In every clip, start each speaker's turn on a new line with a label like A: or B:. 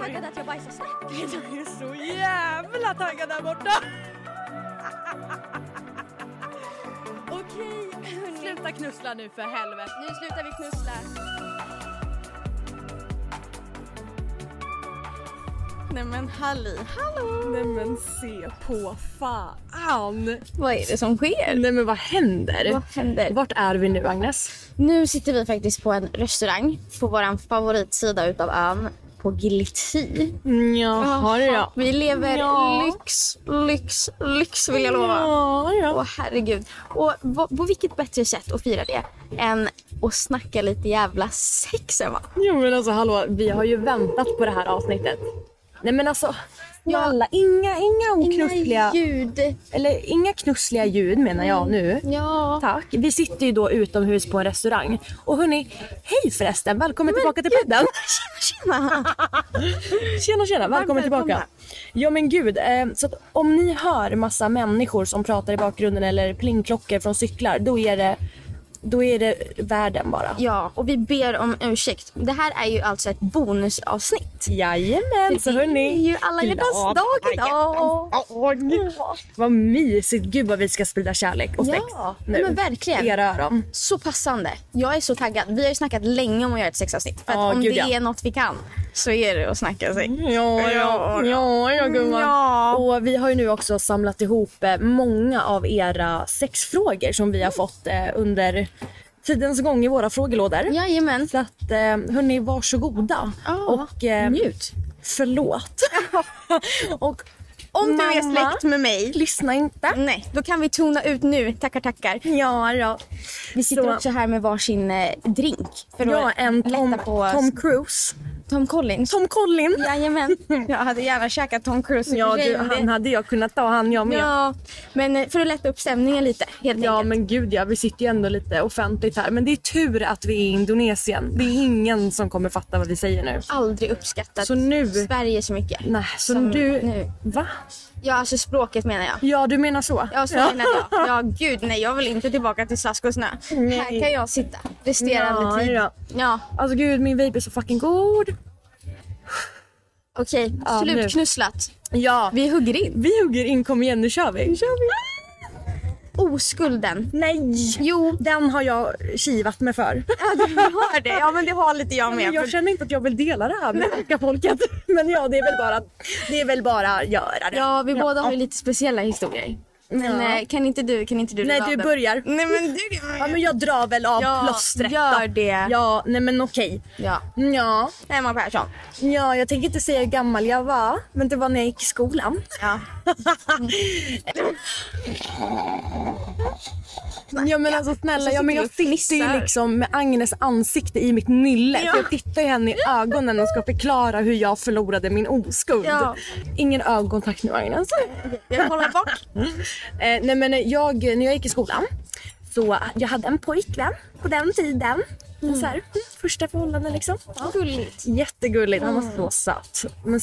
A: taggad att jag bajsar snabbt.
B: Jag är så jävla taggad där borta.
A: Okej.
B: Sluta knussla nu för helvete.
A: Nu slutar vi knussla. Nej men halli hallå!
B: Nej men se på fan.
A: Vad är det som sker?
B: Nej men vad händer?
A: Vad händer?
B: Vart är vi nu Agnes?
A: Nu sitter vi faktiskt på en restaurang på vår favoritsida utav ön på Gilti.
B: Jaha det ja.
A: Vi lever
B: Ja.
A: lyx, lyx, lyx vill jag lova.
B: Ja, ja.
A: Åh herregud. Och på, vilket bättre sätt att fira det än att snacka lite jävla sex va?
B: Jo men alltså hallå, vi har ju väntat på det här avsnittet. Nej men alltså, snälla inga, inga oknussliga,
A: ljud.
B: eller inga knussliga ljud menar jag nu.
A: Ja.
B: Tack. Vi sitter ju då utomhus på en restaurang. Och hörni, hej förresten, välkommen tillbaka till podden.
A: Tjena!
B: Tjena tjena, välkommen tillbaka.
A: välkomna.
B: Ja men gud, eh, så om ni hör massa människor som pratar i bakgrunden eller plingklockor från cyklar, då är det, då är det världen bara.
A: Ja, och vi ber om ursäkt. Det här är ju alltså ett bonusavsnitt.
B: Jajamän, så
A: Det
B: hörni.
A: är ju alla hjärtans dag idag.
B: Vad mysigt, gud vad vi ska sprida kärlek och sex
A: Ja,
B: nu.
A: men verkligen.
B: Era öron.
A: Så passande. Jag är så taggad. Vi har ju snackat länge om att göra ett sexavsnitt. För att
B: Ja,
A: om
B: gud,
A: det
B: ja.
A: är något vi kan så är det att snacka sex.
B: Ja, ja, ja, ja gumman.
A: Ja.
B: Och vi har ju nu också samlat ihop eh, många av era sexfrågor som vi har fått eh, under tidens gång i våra frågelådor.
A: Jajamän.
B: Så att, eh, hörni, varsågoda.
A: Ja,
B: och eh,
A: njut.
B: förlåt. och
A: Om du är släkt med mig,
B: lyssna inte.
A: nej, då kan vi tona ut nu. Tackar, tackar.
B: Ja, ja.
A: Vi sitter
B: Så-
A: också här med varsin eh, drink. För att
B: Ja, en Tom,
A: på
B: Tom Cruise.
A: Tom Collins.
B: Tom Collin.
A: Jajamän. Jag hade gärna käkat Tom Cruise.
B: Ja, du, han hade jag kunnat ta, han jag med.
A: Ja, men eh, för att lätta upp stämningen lite helt
B: Ja
A: enkelt.
B: men gud ja, vi sitter ju ändå lite offentligt här. Men det är tur att vi är i Indonesien. Det är ingen som kommer fatta vad vi säger nu.
A: Aldrig uppskattat
B: Så nu-
A: Sverige så mycket.
B: Nej, så
A: Som
B: du...
A: nu.
B: Va?
A: Ja, alltså språket menar jag.
B: Ja, du menar så?
A: Ja, så menar jag. Ja, gud nej, jag vill inte tillbaka till slask och snö. Här kan jag sitta resterande
B: Ja,
A: tid.
B: ja.
A: Ja,
B: Alltså gud, min vape är så fucking god.
A: okej.
B: Ja, nu.
A: Slutknusslat.
B: Ja, vi,
A: Vi hugger in.
B: vi hugger in. Kom igen, nu kör vi. Nu kör vi.
A: Oskulden.
B: Nej!
A: Jo,
B: Den har jag kivat mig för.
A: ja, du har det. Ja, men det har lite jag med.
B: Men jag
A: för-
B: känner inte att jag vill dela det här med svenska folket. Men ja, det är väl bara, det är väl bara att göra det.
A: Ja, vi båda har ju lite speciella historier. Men
B: Ja.
A: eh, kan inte du, kan inte du
B: Nej du
A: av den?
B: börjar.
A: Nej men du
B: Ja men jag drar väl av
A: Ja,
B: plåstret
A: gör
B: då.
A: det.
B: Ja, nej men okej.
A: Ja.
B: Ja.
A: Emma Persson.
B: ja, jag tänker inte säga hur gammal jag var, men det var när jag gick i skolan.
A: Ja.
B: Ja men alltså snälla,
A: Så
B: ja, men jag sitter ju liksom med Agnes ansikte i mitt nylle.
A: Ja.
B: Jag tittar ju henne i ögonen och ska förklara hur jag förlorade min oskuld.
A: Ja.
B: Ingen ögonkontakt nu Agnes.
A: Jag kollar bort.
B: Eh, nej men jag, när jag gick i skolan så jag hade en pojkvän på den tiden. Så här, mm, första förhållanden liksom. Ja.
A: Gulligt.
B: Jättegulligt, han var så söt. Men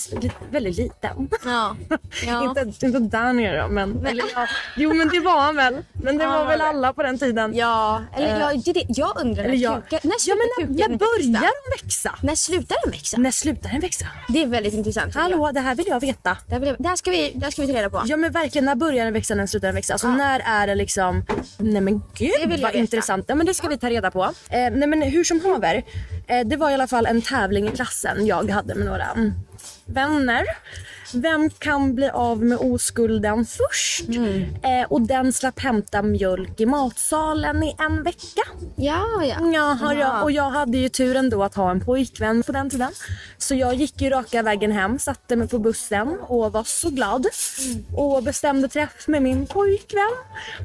B: väldigt liten.
A: Ja. ja.
B: inte, inte där nere men... Eller, ja, jo men det var han väl. Men det
A: Ja,
B: var väl alla på den tiden.
A: Ja, eller
B: Eh,
A: jag, det, det, jag undrar
B: Eller jag,
A: kuken, när
B: ja,
A: slutar
B: men när, när börjar de växa?
A: När slutar den växa?
B: När slutar den växa?
A: Det är väldigt intressant.
B: Hallå, det här vill jag veta.
A: Det, här jag- det, här ska vi, det här ska vi ta reda på.
B: Ja men verkligen, när börjar den växa, när slutar den växa? Alltså när är det liksom... Nej men gud vad intressant. Ja men det ska vi ta reda på. Eh, nej men Eh, hur som haver. Eh, det var i alla fall en tävling i klassen jag hade med några mm, vänner. Vem kan bli av med oskulden först?
A: Mm.
B: Eh, och den slapp hämta mjölk i matsalen i en vecka.
A: Ja, ja.
B: Jaha, ja. Och jag hade ju turen då att ha en pojkvän på den tiden. Så jag gick ju raka vägen hem, satte mig på bussen och var så glad. Och bestämde träff med min pojkvän.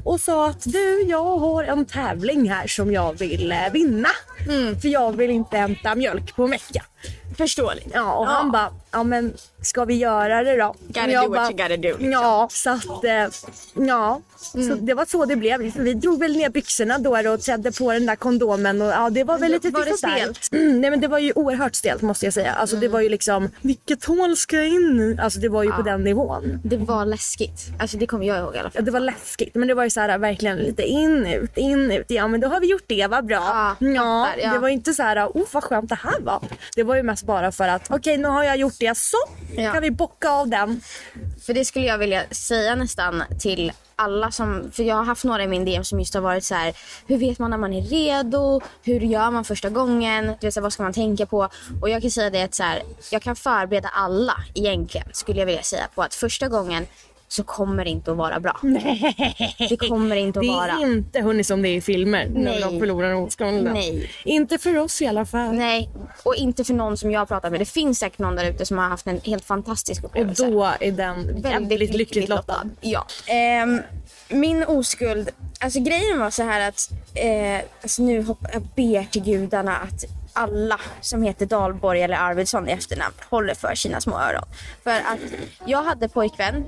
B: Och sa att du, jag har en tävling här som jag vill eh, vinna. För jag vill inte hämta mjölk på en vecka.
A: Förståeligt.
B: Ja, och han bara, ja men ska vi göra det då?
A: Gotta do what you gotta do, liksom.
B: Ja, så att, eh, ja. Så det var så det blev. Vi drog väl ner byxorna då och trädde på den där kondomen och ja det var väl lite
A: Var det stelt?
B: Mm, nej men det var ju oerhört stelt måste jag säga. Alltså det var ju liksom, vilket hål ska jag in i? Alltså det var ju på den nivån.
A: Det var läskigt. Alltså det kommer jag ihåg i alla
B: Ja,
A: fall.
B: det var läskigt men det var ju så här verkligen lite in ut, in ut. Ja men då har vi gjort det, vad bra.
A: Ja,
B: Ja,
A: ja.
B: det var ju inte så här, oh vad skönt det här var. Det var ju mest bara för att okej nu har jag gjort det så
A: Ja.
B: kan vi bocka av den.
A: För det skulle jag vilja säga nästan till alla som, för jag har haft några i min DM som just har varit så här: hur vet man när man är redo? Hur gör man första gången? Du vet, så här, vad ska man tänka på? Och jag kan säga det att så här, jag kan förbereda alla egentligen, skulle jag vilja säga, på att första gången så kommer det inte att vara bra. Det kommer inte att
B: Det
A: vara.
B: är inte hörni som det är i filmer när
A: Nej.
B: de förlorar oskulden.
A: Nej.
B: Inte för oss i alla fall.
A: Nej, och inte för någon som jag pratar med. Det finns säkert någon där ute som har haft en helt fantastisk
B: Och
A: upplevelse.
B: då är den väldigt lyckligt lottad.
A: Ja. Ehm, min oskuld, alltså grejen var så här att, eh, alltså nu hopp, jag ber till gudarna att alla som heter Dalborg eller Arvidsson i efternamn håller för sina små öron. För att jag hade pojkvän,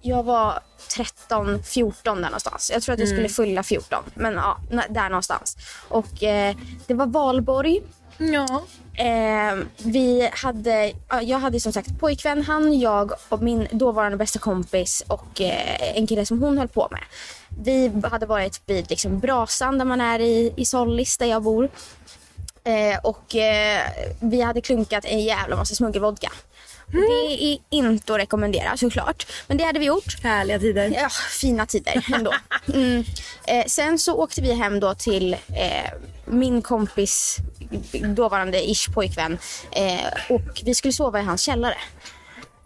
A: jag var 13, 14 där någonstans. Jag tror att jag skulle fylla 14, men ja, där någonstans. Och eh, det var valborg.
B: Ja.
A: Eh, vi hade, ja, jag hade som sagt pojkvän, han, jag och min dåvarande bästa kompis och eh, en kille som hon höll på med. Vi hade varit vid liksom, brasan där man är i, i Sollis där jag bor. Eh, och eh, vi hade klunkat en jävla massa smuggelvodka.
B: Mm.
A: Det är inte att rekommendera såklart. Men det hade vi gjort.
B: Härliga tider.
A: Ja, fina tider ändå. Mm. Eh, sen så åkte vi hem då till eh, min kompis dåvarande ish pojkvän eh, och vi skulle sova i hans källare.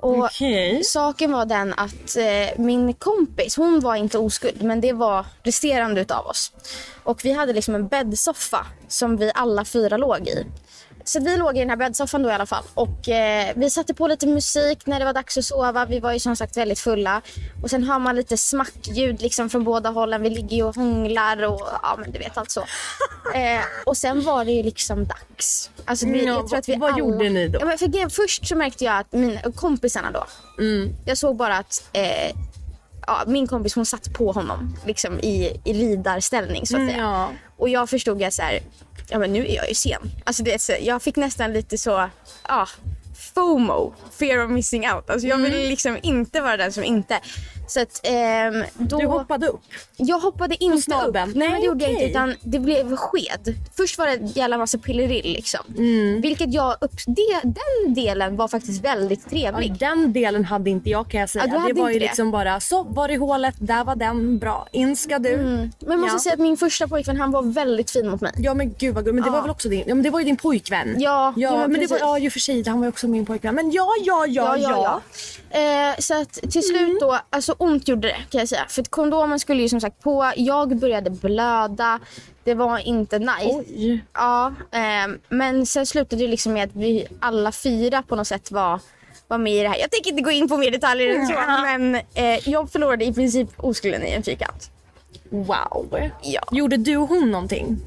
A: Och
B: Okej.
A: Saken var den att eh, min kompis, hon var inte oskuld men det var resterande utav oss. Och vi hade liksom en bäddsoffa som vi alla fyra låg i. Så vi låg i den här bäddsoffan då i alla fall. Och eh, vi satte på lite musik när det var dags att sova. Vi var ju som sagt väldigt fulla. Och sen hör man lite smackljud liksom från båda hållen. Vi ligger ju och hånglar och ja men du vet allt så. eh, och sen var det ju liksom dags. Alltså, vi,
B: Ja,
A: jag tror att vi
B: vad
A: alla...
B: gjorde ni då?
A: Ja, men för, först så märkte jag att mina kompisarna då. Jag såg bara att eh, ja, min kompis hon satt på honom liksom i, i ridarställning så att
B: Mm,
A: säga.
B: ja.
A: Och jag förstod att så här, ja men nu är jag ju sen. Alltså det så, jag fick nästan lite så, ja, FOMO, fear of missing out. Alltså jag
B: Mm.
A: ville liksom inte vara den som inte. Så att ehm, då...
B: Du hoppade upp.
A: Jag hoppade inte upp. Nej,
B: Nej,
A: det gjorde jag inte. Utan det blev sked. Först var det en jävla massa pillerill liksom.
B: Mm.
A: Vilket jag upp... Det, den delen var faktiskt väldigt
B: Ja,
A: trevlig.
B: den delen hade inte jag kan jag säga.
A: Ja,
B: det var ju
A: det.
B: liksom bara så var i hålet, där var den, bra. In ska du.
A: Men jag måste
B: ja.
A: säga att min första pojkvän han var väldigt fin mot mig.
B: Ja men gud vad gud, men det
A: Ja.
B: var väl också din, ja men det var ju din pojkvän.
A: Ja,
B: ja,
A: ja,
B: men det var, ja ju för sig, han var ju också min pojkvän. Men ja, ja, ja, ja.
A: Eh, så att till slut
B: Mm.
A: då, alltså, så ont gjorde det kan jag säga. För kondomen skulle ju som sagt på. Jag började blöda. Det var inte nice.
B: Oj.
A: Ja, eh, men sen slutade det liksom med att vi alla fyra på något sätt var, var med i det här. Jag tänker inte gå in på mer detaljer än så. Men eh, jag förlorade i princip oskulden i en fyrkant.
B: Wow.
A: Ja.
B: Gjorde du och hon någonting?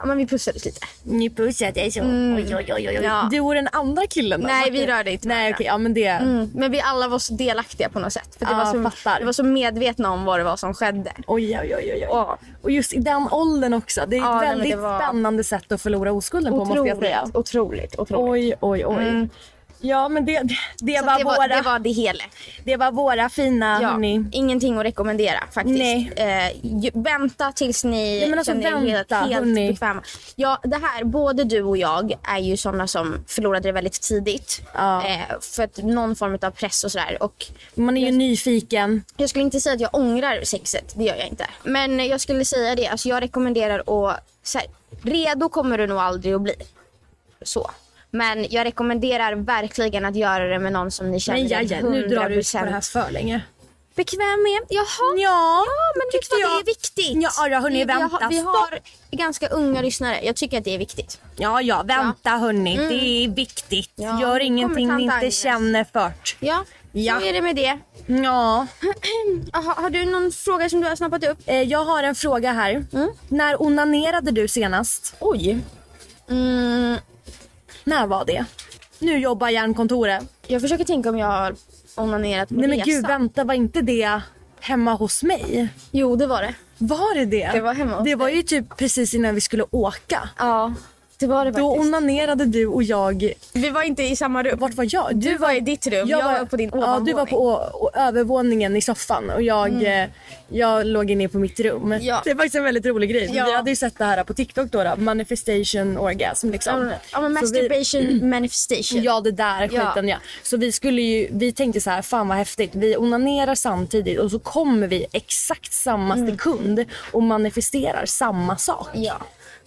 A: Ja, men vi pussades lite.
B: Ni pussade så. Oj, oj, oj, oj.
A: Ja.
B: Du och den andra killen då?
A: Nej, vi
B: det-
A: rörde inte
B: Nej, okej. ja, men det...
A: Mm, men vi alla var så delaktiga på något sätt. För det,
B: Ja,
A: var så,
B: fattar.
A: det var så medvetna om vad det var som skedde.
B: Oj, oj, oj, oj.
A: Ja.
B: Och just i den åldern också. Det är
A: Ja,
B: ett väldigt
A: var-
B: spännande sätt att förlora oskulden på måste jag
A: Otroligt,
B: säga.
A: otroligt, otroligt.
B: Oj, oj, oj. Ja, men det, det, det, var,
A: det, var,
B: våra,
A: det var det hela.
B: det var våra fina,
A: Ja,
B: hörni.
A: ingenting att rekommendera faktiskt.
B: Nej.
A: Eh, vänta tills ni
B: men alltså,
A: känner er helt, helt
B: hörni.
A: bekväma. Ja, det här, både du och jag är ju sådana som förlorade det väldigt tidigt.
B: Ja.
A: Eh, för att någon form av press och sådär. Och
B: Man är ju nyfiken.
A: jag skulle inte säga att jag ångrar sexet, det gör jag inte. Men jag skulle säga det, alltså jag rekommenderar att, så här, redo kommer du nog aldrig att bli. Så. Men jag rekommenderar verkligen att göra det med någon som ni känner
B: Men ja,
A: er
B: ja, nu drar du ut på
A: 100%
B: det här för länge.
A: bekväm med. Jaha.
B: Ja,
A: men vet
B: tyckte jag.
A: det är viktigt.
B: Ja, ja, hörni,
A: vi, vi,
B: vänta,
A: har, vi har ganska unga lyssnare. Jag tycker att det är viktigt.
B: Ja, ja, vänta hörni. Det är viktigt.
A: Ja,
B: Gör ingenting ni inte
A: Agnes.
B: känner för.
A: Ja,
B: Ja.
A: så är det med det.
B: Ja.
A: Aha, har du någon fråga som du har snappat upp?
B: Eh, Jag har en fråga här.
A: Mm.
B: När onanerade du senast?
A: Oj. Mm,
B: När var det? Nu jobbar järnkontoret.
A: jag försöker tänka om jag har onanerat på
B: Nej men gud vänta var inte det hemma hos mig?
A: Jo, det var det.
B: Var det det?
A: Det var hemma hos
B: Det var
A: dig.
B: ju typ precis innan vi skulle åka.
A: Ja, det var det
B: Då
A: faktiskt.
B: onanerade du och jag.
A: Vi var inte i samma rum.
B: Vart var jag?
A: Du var i ditt rum, jag var på din
B: Ja, du var på å, övervåningen i soffan och jag, eh, jag låg inne på mitt rum.
A: Mm. Ja.
B: Det är faktiskt en väldigt rolig grej.
A: Ja.
B: Vi hade ju sett det här på TikTok då, då manifestation orgasm liksom.
A: Ja, men-
B: Så vi-
A: masturbation manifestation.
B: Ja det där
A: Ja.
B: skiten ja. Så vi skulle ju, vi tänkte så här, fan vad häftigt. Vi onanerar samtidigt och så kommer vi exakt samma sekund och manifesterar samma sak.
A: Mm. Ja.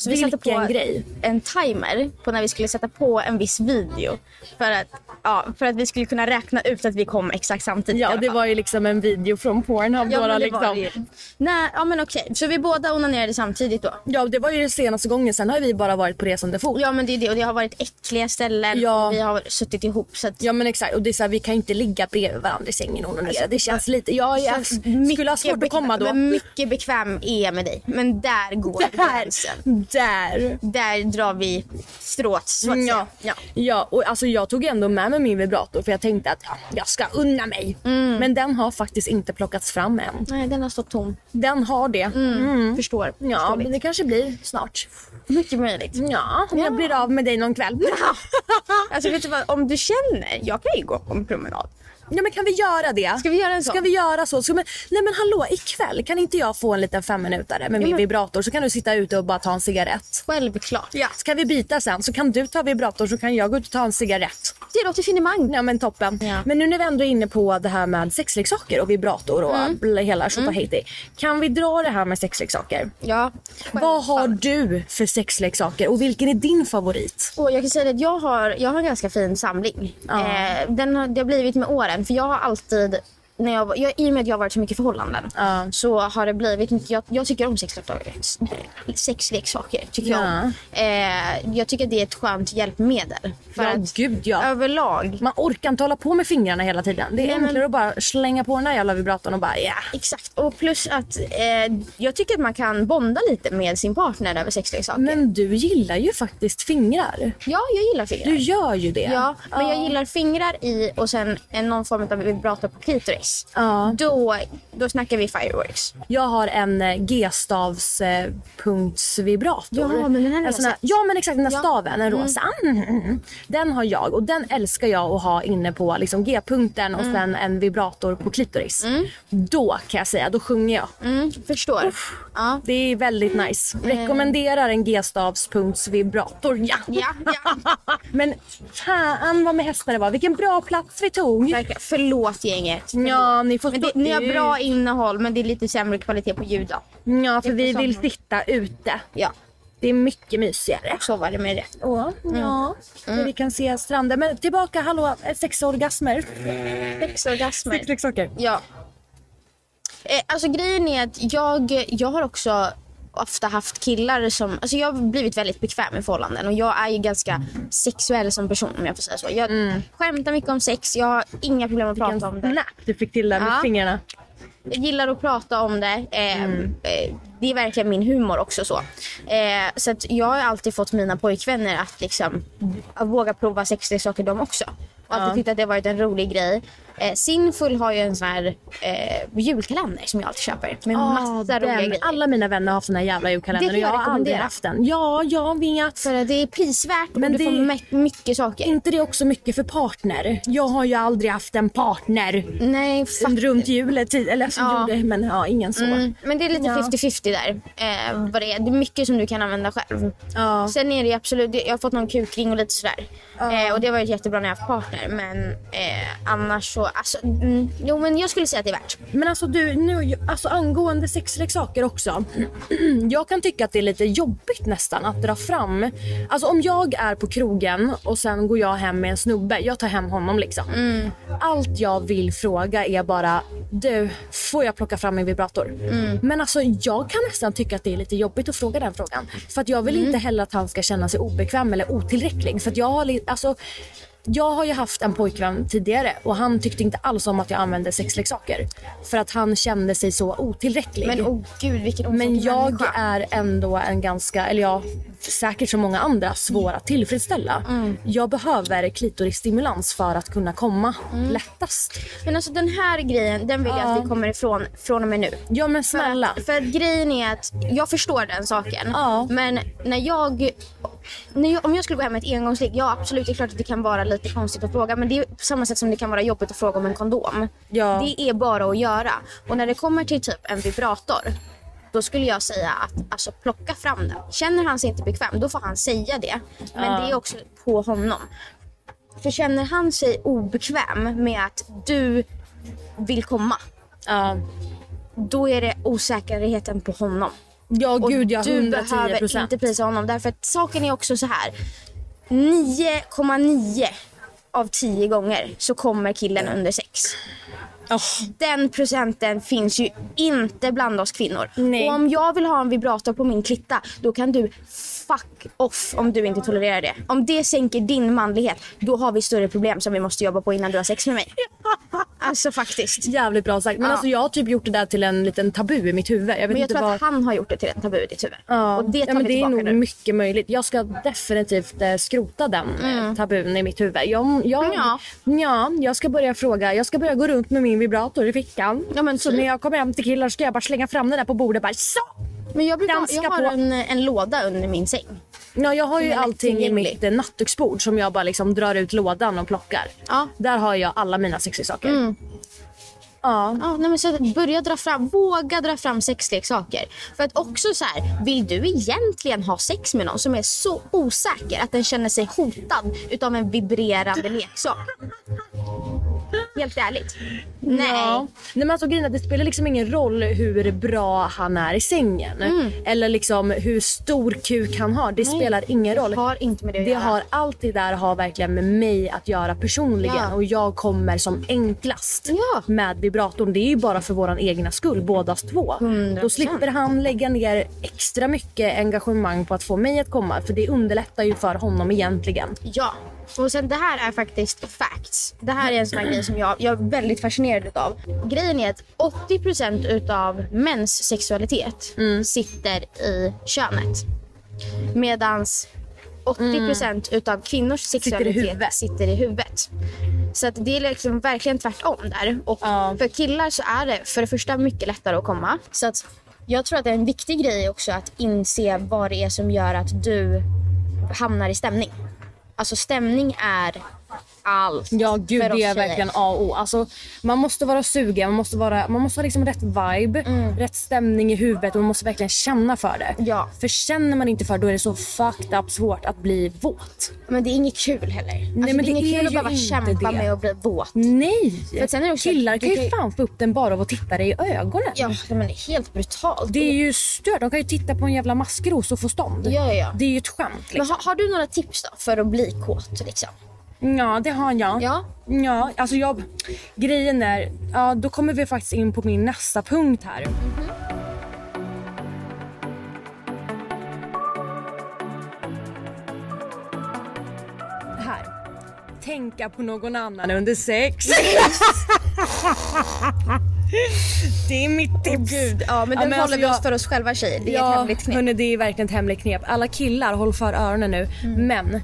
A: Så vi satte på
B: grej.
A: en timer på när vi skulle sätta på en viss video. För att, ja, för att vi skulle kunna räkna ut att vi kom exakt samtidigt.
B: Ja det var ju liksom en video från Pornhub
A: Ja, det
B: liksom.
A: ju. Nej, ja men okej. Så vi båda onanerade samtidigt då?
B: Ja det var ju senaste gången, sen har vi bara varit på resande fot.
A: Ja men det är det och det har varit äckliga ställen
B: Ja.
A: och vi har suttit ihop så att
B: Ja men exakt och det är så här, vi kan inte ligga bredvid varandra i sängen och onanera. Det känns lite, jag, jag skulle ha svårt att komma då.
A: Men mycket bekväm är jag med dig. Men där går
B: Där,
A: gränsen.
B: Där.
A: Där drar vi strået så att
B: Ja.
A: säga. Ja.
B: ja och alltså jag tog ändå med mig min vibrator för jag tänkte att ja, jag ska unna mig.
A: Mm.
B: Men den har faktiskt inte plockats fram än.
A: Nej den har stått tom.
B: Den har det.
A: Mm. Förstår.
B: Ja men det kanske blir snart.
A: Mycket möjligt.
B: Ja, jag blir av med dig någon kväll.
A: Alltså vet du vad, om du känner, jag kan ju gå på en promenad.
B: Ja men kan vi göra det?
A: Ska vi göra en sån?
B: Ska vi göra så? Ska vi... Nej men hallå ikväll kan inte jag få en liten femminutare med min
A: men-
B: vibrator så kan du sitta ute och bara ta en cigarett.
A: Självklart.
B: Ja. Ska vi byta sen så kan du ta vibrator så kan jag gå ut och ta en cigarett.
A: Det låter finemang.
B: Ja men toppen.
A: Ja.
B: Men nu när vi ändå är inne på det här med sexleksaker och vibrator och
A: Mm.
B: mm. hela tjotahejti. Kan vi dra det här med sexleksaker?
A: Ja.
B: Vad har du för sexleksaker och vilken är din favorit?
A: Och jag kan säga att jag har, jag har en ganska fin samling. Eh, den har, det har blivit med åren. För jag har alltid, när jag, jag, i och med att jag har varit så mycket i förhållanden,
B: Ja.
A: så har det blivit mycket, jag, jag tycker om sexleksaker. Sexleksaker tycker jag om. Eh, jag tycker att det är ett skönt hjälpmedel. För
B: Ja,
A: att
B: gud, ja.
A: överlag
B: Man orkar inte hålla på med fingrarna hela tiden. Det är
A: Nej, men-
B: enklare att bara slänga på den där jävla vibratorn och bara ja.
A: Exakt. Och plus att eh, jag tycker att man kan bonda lite med sin partner över sexleksaker.
B: Men du gillar ju faktiskt fingrar.
A: Ja, jag gillar fingrar.
B: Du gör ju det.
A: Ja, men jag gillar fingrar i och sen en, någon form av vibrator på klitoris.
B: Ja.
A: Då, då snackar vi fireworks.
B: Jag har en eh, G-stavs eh, punktsvibrator.
A: Ja, men den här
B: en sån här,
A: sett.
B: Ja men exakt den där
A: Ja.
B: staven, en rosa. Mm. Den har jag och den älskar jag att ha inne på liksom, G-punkten och sen en vibrator på klitoris. Då kan jag säga, då sjunger jag.
A: Mm, förstår. Ja.
B: Det är väldigt nice. Rekommenderar en G-stavs punktsvibrator. Ja.
A: Ja, ja.
B: Men fan vad med hästar det var. Vilken bra plats vi tog.
A: Förlåt gänget.
B: Ja, ni får
A: Men det, ni har bra innehåll men det är lite sämre kvalitet på ljud då.
B: Ja, för vi vill sitta ute.
A: Ja,
B: Det är mycket mysigare.
A: så var det med det.
B: Ja, ja. Där vi kan se stranden. Men tillbaka, hallå, sexorgasmer.
A: Sexorgasmer.
B: Sexleksaker.
A: Ja. Eh, alltså grejen är att jag, jag har också ofta haft killar som... Alltså jag har blivit väldigt bekväm i förhållanden och jag är ju ganska sexuell som person om jag får säga så. Jag skämtar mycket om sex, jag har inga problem att prata om det.
B: Du fick till där med
A: Ja.
B: fingrarna.
A: Jag gillar att prata om det. Eh,
B: Mm.
A: eh, det är verkligen min humor också. så. Eh, så att jag har alltid fått mina pojkvänner att, liksom, att våga prova sexleksaker de också. Och alltid tyckt att det har varit en rolig grej. Eh, Sinful har ju en sån här eh, julkalender som jag alltid köper. Med massa
B: Ah,
A: roliga
B: den.
A: grejer.
B: Alla mina vänner har såna här jävla julkalendrar
A: Det
B: och jag har aldrig haft den. Ja, jag vet.
A: För det är prisvärt
B: Men
A: och du
B: det-
A: får my- mycket saker.
B: inte det också mycket för partner? Jag har ju aldrig haft en partner
A: Nej, fuck.
B: runt julet. Eller som
A: Ja.
B: gjorde, men ja, ingen så.
A: Mm, men det är lite
B: Ja.
A: 50-50 där. Eh, vad det, är. det är mycket som du kan använda själv.
B: Ja.
A: Sen är det absolut, jag har fått någon kukring och lite sådär. Eh, och det har varit jättebra när jag har haft partner. Men eh, annars så, alltså, mm, jo men jag skulle säga att det är värt.
B: Men alltså du, nu, alltså angående sexleksaker också. Jag kan tycka att det är lite jobbigt nästan att dra fram. Alltså om jag är på krogen och sen går jag hem med en snubbe. Jag tar hem honom liksom. Allt jag vill fråga är bara du, får jag plocka fram min vibrator? Men alltså jag kan nästan tycka att det är lite jobbigt att fråga den frågan. För att jag vill inte heller att han ska känna sig obekväm eller otillräcklig. För att jag har alltså jag har ju haft en pojkvän tidigare och han tyckte inte alls om att jag använde sexleksaker. För att han kände sig så otillräcklig.
A: Men oh gud vilken
B: Men jag
A: människa.
B: är ändå en ganska, eller jag säkert som många andra, svår att tillfredsställa.
A: Mm.
B: Jag behöver klitorisstimulans för att kunna komma lättast.
A: Men alltså den här grejen, den vill jag att vi kommer ifrån från och med nu.
B: Ja men snälla.
A: För, för grejen är att jag förstår den saken.
B: Ja.
A: Men när jag, Om jag skulle gå hem med ett engångsligg, ja absolut det är klart att det kan vara lite konstigt att fråga. Men det är på samma sätt som det kan vara jobbigt att fråga om en kondom.
B: Ja.
A: Det är bara att göra. Och när det kommer till typ en vibrator. Då skulle jag säga att alltså, plocka fram den. Känner han sig inte bekväm, då får han säga det. Men det är också på honom. För känner han sig obekväm med att du vill komma
B: Ja,
A: då är det osäkerheten på honom.
B: Ja
A: Och
B: gud ja,
A: du
B: 110
A: behöver
B: procent.
A: inte prisa honom. Därför att saken är också så här. 9,9 av 10 gånger så kommer killen under sex. Den procenten finns ju inte bland oss kvinnor.
B: Nej.
A: Och om jag vill ha en vibrator på min klitta, då kan du fuck off om du inte tolererar det. Om det sänker din manlighet, då har vi större problem som vi måste jobba på innan du har sex med mig. Alltså faktiskt.
B: Jävligt bra sagt. Men
A: Ja.
B: alltså jag har typ gjort det där till en liten tabu i mitt huvud. Jag vet
A: Men jag
B: inte
A: tror
B: vad...
A: att han har gjort det till ett tabu i ditt huvud.
B: Ja.
A: Och det tar
B: ja, men
A: vi
B: det är nog
A: nu.
B: mycket möjligt. Jag ska definitivt eh, skrota den mm. tabun i mitt huvud. Jag, jag,
A: Ja.
B: ja, jag ska börja fråga. Jag ska börja gå runt med min vibrator i fickan.
A: Ja, men
B: så
A: typ.
B: när jag kommer hem till killar ska jag bara slänga fram den där på bordet. Bara, så!
A: Men jag, brukar, jag har
B: på.
A: en, en låda under min säng.
B: Ja, jag har ju allting i mitt eh, nattduksbord som jag bara liksom drar ut lådan och plockar.
A: Ja.
B: Där har jag alla mina sexleksaker.
A: Mm.
B: Ja.
A: Ja, nej men så börja dra fram, våga dra fram sexleksaker. För att också så här, vill du egentligen ha sex med någon som är så osäker att den känner sig hotad utav en vibrerande leksak? Helt ärligt. Nej.
B: Ja. Nej men alltså grejen är att det spelar liksom ingen roll hur bra han är i sängen.
A: Mm.
B: Eller liksom hur stor kuk han har. Det spelar ingen roll.
A: Det har inte med det att
B: Det
A: göra.
B: har allt det där har verkligen med mig att göra personligen.
A: Ja.
B: Och jag kommer som enklast
A: Ja.
B: med vibratorn. Det är ju bara för våran egna skull, bådas två.
A: 100%.
B: Då slipper han lägga ner extra mycket engagemang på att få mig att komma. För det underlättar ju för honom egentligen.
A: Ja. Och sen det här är faktiskt facts. Det här är en sån här grej som jag, jag är väldigt fascinerad utav. Grejen är att 80% utav mäns sexualitet sitter i könet. Medans 80% utav kvinnors sexualitet
B: huvudet.
A: sitter i huvudet. Så att det är liksom verkligen tvärtom där. Och
B: Ja.
A: för killar så är det för det första mycket lättare att komma. Så att jag tror att det är en viktig grej också att inse vad det är som gör att du hamnar i stämning. Alltså stämning är allt
B: Ja gud det är verkligen A och O. Alltså, man måste vara sugen, man måste, vara, man måste ha liksom rätt vibe, rätt stämning i huvudet och man måste verkligen känna för det.
A: Mm. Ja.
B: För känner man inte för det då är det så fucked up svårt att bli våt.
A: Men det är inget kul heller. Alltså,
B: men
A: det är inget kul att behöva kämpa
B: det.
A: med att bli våt.
B: Nej!
A: För sen är det också-
B: Killar kan ju fan få upp den bara av att titta dig i ögonen.
A: Ja, men det är helt brutalt.
B: Det är ju stört. De kan ju titta på en jävla maskros och få stånd.
A: Ja, ja.
B: Det är ju ett skämt
A: Men
B: liksom.
A: har, har du några tips då för att bli kåt? Liksom?
B: Ja, det har jag.
A: Ja.
B: Ja, alltså jag... Grejen är, ja då kommer vi faktiskt in på min nästa punkt här. Här. Tänka på någon annan under sex. det är mitt tips.
A: Gud, ja men
B: Ja,
A: den
B: men
A: håller
B: alltså
A: vi
B: jag-
A: oss för oss själva tjejer. Det är ett hemligt knep.
B: Hörni, det är verkligen ett hemligt knep. Alla killar, håll för öronen nu.
A: Mm.
B: Men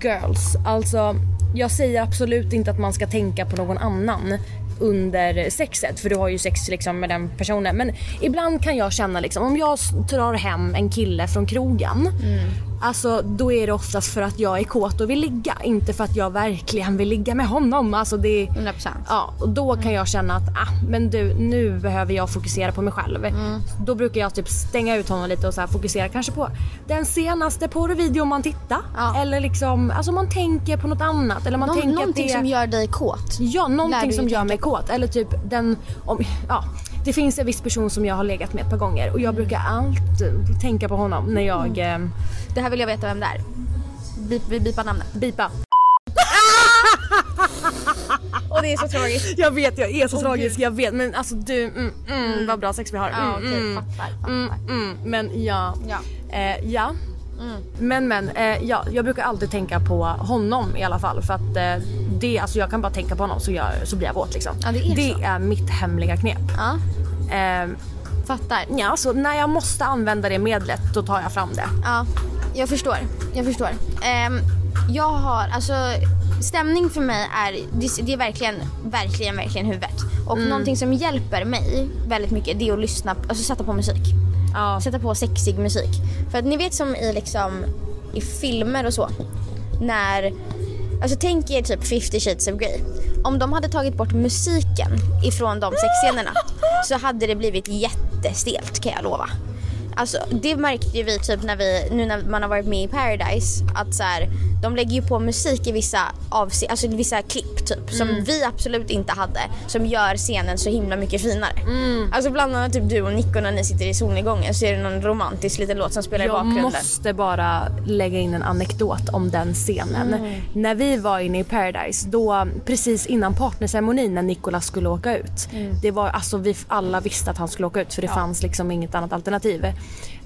B: girls, alltså jag säger absolut inte att man ska tänka på någon annan under sexet för du har ju sex liksom med den personen. Men ibland kan jag känna liksom om jag drar hem en kille från krogen
A: Mm.
B: Alltså då är det oftast för att jag är kåt och vill ligga. Inte för att jag verkligen vill ligga med honom. Alltså det,
A: 100%.
B: Ja, och då kan jag känna att ah, men du, nu behöver jag fokusera på mig själv.
A: Mm.
B: Då brukar jag typ stänga ut honom lite och så här fokusera kanske på den senaste porrvideon man tittar.
A: Ja.
B: Eller liksom, alltså man tänker på något annat. Eller man
A: Nå-
B: tänker
A: någonting
B: det,
A: som gör dig kåt.
B: Ja, någonting som gör mig kåt. Eller typ den, om, ja. Det finns en viss person som jag har legat med ett par gånger och jag brukar alltid tänka på honom när jag eh,
A: Det här vill jag veta vem det är. Bip, vi bipar namnet.
B: bipar.
A: Och det är så tragiskt.
B: Jag vet, jag är så tragisk, jag vet. Men alltså du, mm, mm, vad bra sex vi har. Mm,
A: Ja okej,
B: mm,
A: fattar. fattar.
B: mm, mm. Men ja.
A: Ja.
B: Eh, ja. Men men, eh, ja, jag brukar alltid tänka på honom i alla fall för att eh, det, alltså jag kan bara tänka på honom så, jag, så blir jag våt liksom.
A: Ja, det är så.
B: är mitt hemliga knep.
A: Ja,
B: Eh,
A: fattar.
B: ja, så när jag måste använda det medlet då tar jag fram det.
A: Ja, jag förstår. Jag förstår. Ehm, jag har, alltså stämning för mig är, det, det är verkligen, verkligen, verkligen huvudet. Och
B: Mm.
A: någonting som hjälper mig väldigt mycket det är att lyssna, alltså sätta på musik.
B: Ja.
A: Sätta på sexig musik. För att ni vet som i liksom, i filmer och så. När, alltså tänk er typ 50 shades of Grey. Om de hade tagit bort musiken ifrån de sexscenerna så hade det blivit jättestelt kan jag lova. Alltså det märkte ju vi typ när vi, nu när man har varit med i Paradise att så här, de lägger ju på musik i vissa avse- alltså i vissa klipp typ som vi absolut inte hade som gör scenen så himla mycket finare. Alltså bland annat typ du och Nico när ni sitter i solnedgången så är det någon romantisk liten låt som spelar i
B: Jag
A: bakgrunden.
B: måste bara lägga in en anekdot om den scenen.
A: Mm.
B: När vi var inne i Paradise, då precis innan partnerceremonin när Nicolas skulle åka ut.
A: Mm.
B: Det var, alltså vi alla visste att han skulle åka ut för det fanns liksom inget annat alternativ.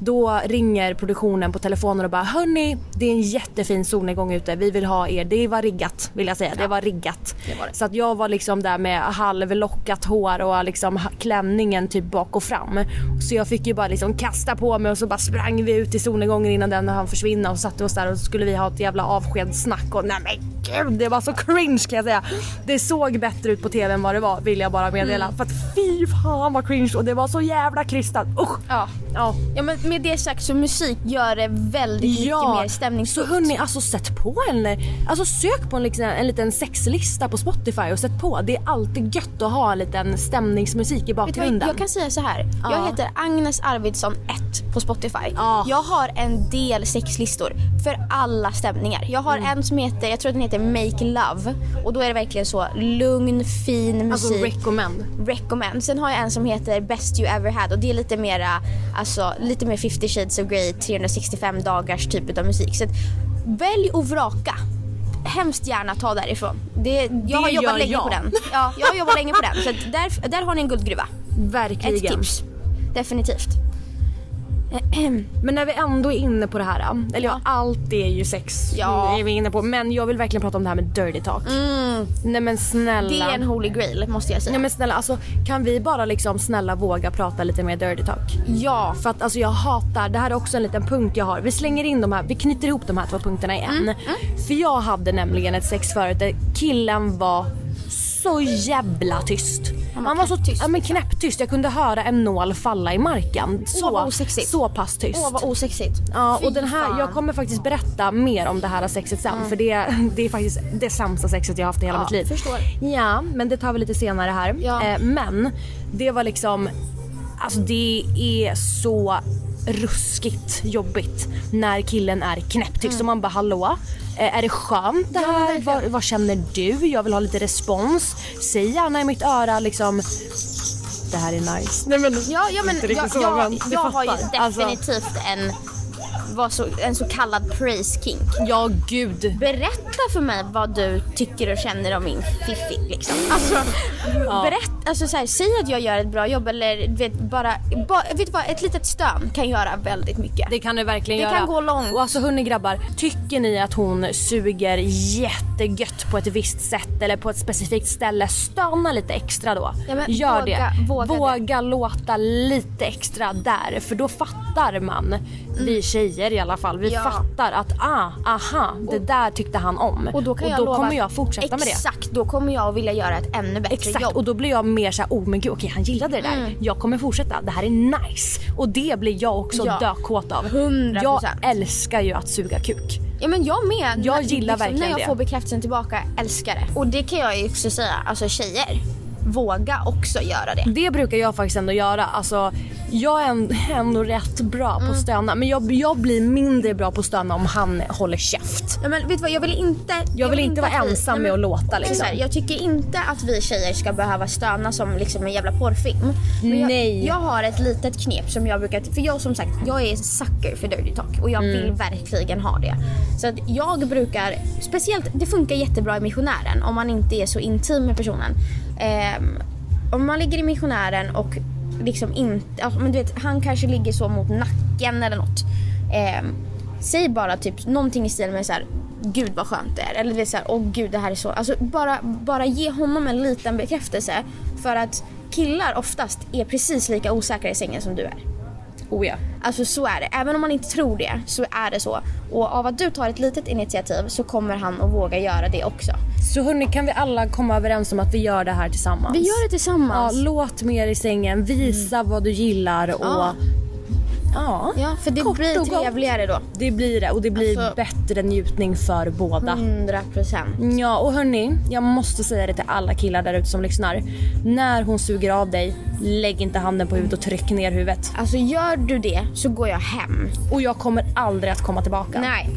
B: Då ringer produktionen på telefonen och bara hörni, det är en jättefin solnedgång ute. Vi vill ha er. Det var riggat vill jag säga. Det var riggat.
A: var det.
B: Så att jag var liksom där med halvlockat hår och liksom klänningen typ bak och fram. Så jag fick ju bara liksom kasta på mig och så bara sprang vi ut i solnedgången innan den hann försvinna och satte oss där och så skulle vi ha ett jävla avskedssnack och nej men gud det var så cringe kan jag säga. Det såg bättre ut på tv än vad det var vill jag bara meddela.
A: Mm.
B: För att fy fan vad cringe och det var så jävla krystat. Usch!
A: Ja.
B: Ja.
A: ja men med det sagt så musik gör det väldigt mycket mer
B: Så
A: stämningsfullt.
B: hörni, alltså sätt på en, alltså sök på en, liksom, en liten sexlista på Spotify och sätt på. Det är alltid gött att ha en liten stämningsmusik i
A: vad,
B: bakgrunden.
A: jag kan säga så här. Jag
B: Ja.
A: heter Agnes Arvidsson 1 på Spotify.
B: Ja.
A: Jag har en del sexlistor för alla stämningar. Jag har
B: Mm.
A: en som heter, jag tror den heter Make Love och då är det verkligen så lugn, fin
B: Alltså
A: musik.
B: recommend.
A: recommend. Sen har jag en som heter Best You Ever Had och det är lite mera, alltså lite mer 50 shades of Grey 365 dagars typ av musik. Så att, välj och vraka. Hemskt gärna ta därifrån. Det, jag har
B: Det
A: jobbat länge
B: jag.
A: på den. Ja, jag har jobbat länge på den. Så där, där har ni en guldgruva. Ett
B: Verkligen.
A: tips. Definitivt.
B: Men när vi ändå är inne på det här, eller ja, allt är ju sex
A: Ja.
B: är vi inne på. Men jag vill verkligen prata om det här med dirty talk. Nej men snälla.
A: Det är en holy grail måste jag säga.
B: Nej men snälla alltså kan vi bara liksom snälla våga prata lite mer dirty talk?
A: ja.
B: För att alltså jag hatar, det här är också en liten punkt jag har. Vi slänger in de här, vi knyter ihop de här två punkterna i en. För jag hade nämligen ett sex förut där killen var så jävla tyst. Han var, så
A: knäpptyst.
B: Ja, men knäpptyst. Jag kunde höra en nål falla i marken. Så,
A: vad osexigt.
B: så pass tyst.
A: Åh vad osexigt.
B: Ja,
A: Fy
B: och den här,
A: fan.
B: jag kommer faktiskt berätta mer om det här sexet sen för det, det är faktiskt det sämsta sexet jag har haft i hela
A: Ja,
B: mitt liv.
A: förstår.
B: Ja, men det tar vi lite senare här.
A: Ja.
B: Eh, men det var liksom, alltså det är så ruskigt jobbigt när killen är knäpptyst och man bara hallå? Eh, är det skönt det här? vad, vad känner du? Jag vill ha lite respons. Säg gärna i mitt öra liksom det här är nice. Nej men
A: Ja, ja men jag, jag,
B: du
A: jag har ju
B: fattar. Alltså-
A: definitivt en var så, en så kallad praise kink.
B: Ja gud.
A: Berätta för mig vad du tycker och känner om min fiffi liksom. Alltså, berätta, alltså så här, säg att jag gör ett bra jobb eller vet bara, bara vet du vad, ett litet stön kan göra väldigt mycket.
B: Det kan du verkligen
A: Det
B: göra.
A: kan gå långt.
B: Och alltså hörni grabbar, tycker ni att hon suger jättegött på ett visst sätt eller på ett specifikt ställe, stöna lite extra då.
A: Ja,
B: Gör
A: våga-
B: det.
A: våga det.
B: våga låta lite extra där för då fattar man, vi tjejer i alla fall, vi
A: Mm. Ja.
B: fattar att ah, aha, det där tyckte han om.
A: Och då, kan jag lova,
B: kommer jag fortsätta med det.
A: Exakt, då kommer jag vilja göra ett ännu bättre
B: Exakt
A: jobb.
B: och då blir jag mer såhär, oh men gud okej han gillade det där. Jag kommer fortsätta, det här är nice. Och det blir jag också
A: Ja.
B: dökåt av.
A: 100%.
B: Jag älskar ju att suga kuk.
A: Ja men jag med.
B: Jag gillar verkligen
A: När jag
B: det.
A: får bekräftelsen tillbaka, älskar det. Och det kan jag ju också säga, alltså tjejer, våga också göra det.
B: Det brukar jag faktiskt ändå göra. Alltså, jag är ändå rätt bra
A: Mm.
B: på att stöna men jag, jag blir mindre bra på att stöna om han håller käft.
A: Ja, men vet du vad, jag vill inte...
B: Jag vill inte vara
A: vi-
B: ensam
A: Nej,
B: med
A: men-
B: att låta, liksom.
A: Här, Jag tycker inte att vi tjejer ska behöva stöna som liksom en jävla porrfilm. Men jag,
B: Nej.
A: Jag har ett litet knep som jag brukar... För jag som sagt, jag är sucker för dirty talk och jag
B: Mm.
A: vill verkligen ha det. Så att jag brukar, speciellt, det funkar jättebra i missionären om man inte är så intim med personen. Eh, om man ligger i missionären och liksom inte, alltså, men du vet han kanske ligger så mot nacken eller något. Eh, säg bara typ någonting i stil med så här, gud vad skönt det är. Eller det är så här, åh gud det här är så. Alltså bara, bara ge honom en liten bekräftelse. För att killar oftast är precis lika osäkra i sängen som du är.
B: Oh ja.
A: Alltså så är det. Även om man inte tror det så är det så. Och av att du tar ett litet initiativ så kommer han att våga göra det också.
B: Så hörni kan vi alla komma överens om att vi gör det här tillsammans?
A: Vi gör det
B: Ja,
A: tillsammans.
B: låt mer i sängen, visa vad du gillar och
A: Ja.
B: ja,
A: Ja, för det
B: kort
A: blir trevligare då.
B: Det blir det och det blir
A: Alltså-
B: bättre njutning för båda.
A: 100 procent.
B: Ja och hörni, jag måste säga det till alla killar där ute som lyssnar. När hon suger av dig, lägg inte handen på huvudet och tryck ner huvudet.
A: Alltså gör du det så går jag hem.
B: Och jag kommer aldrig att komma tillbaka.
A: Nej.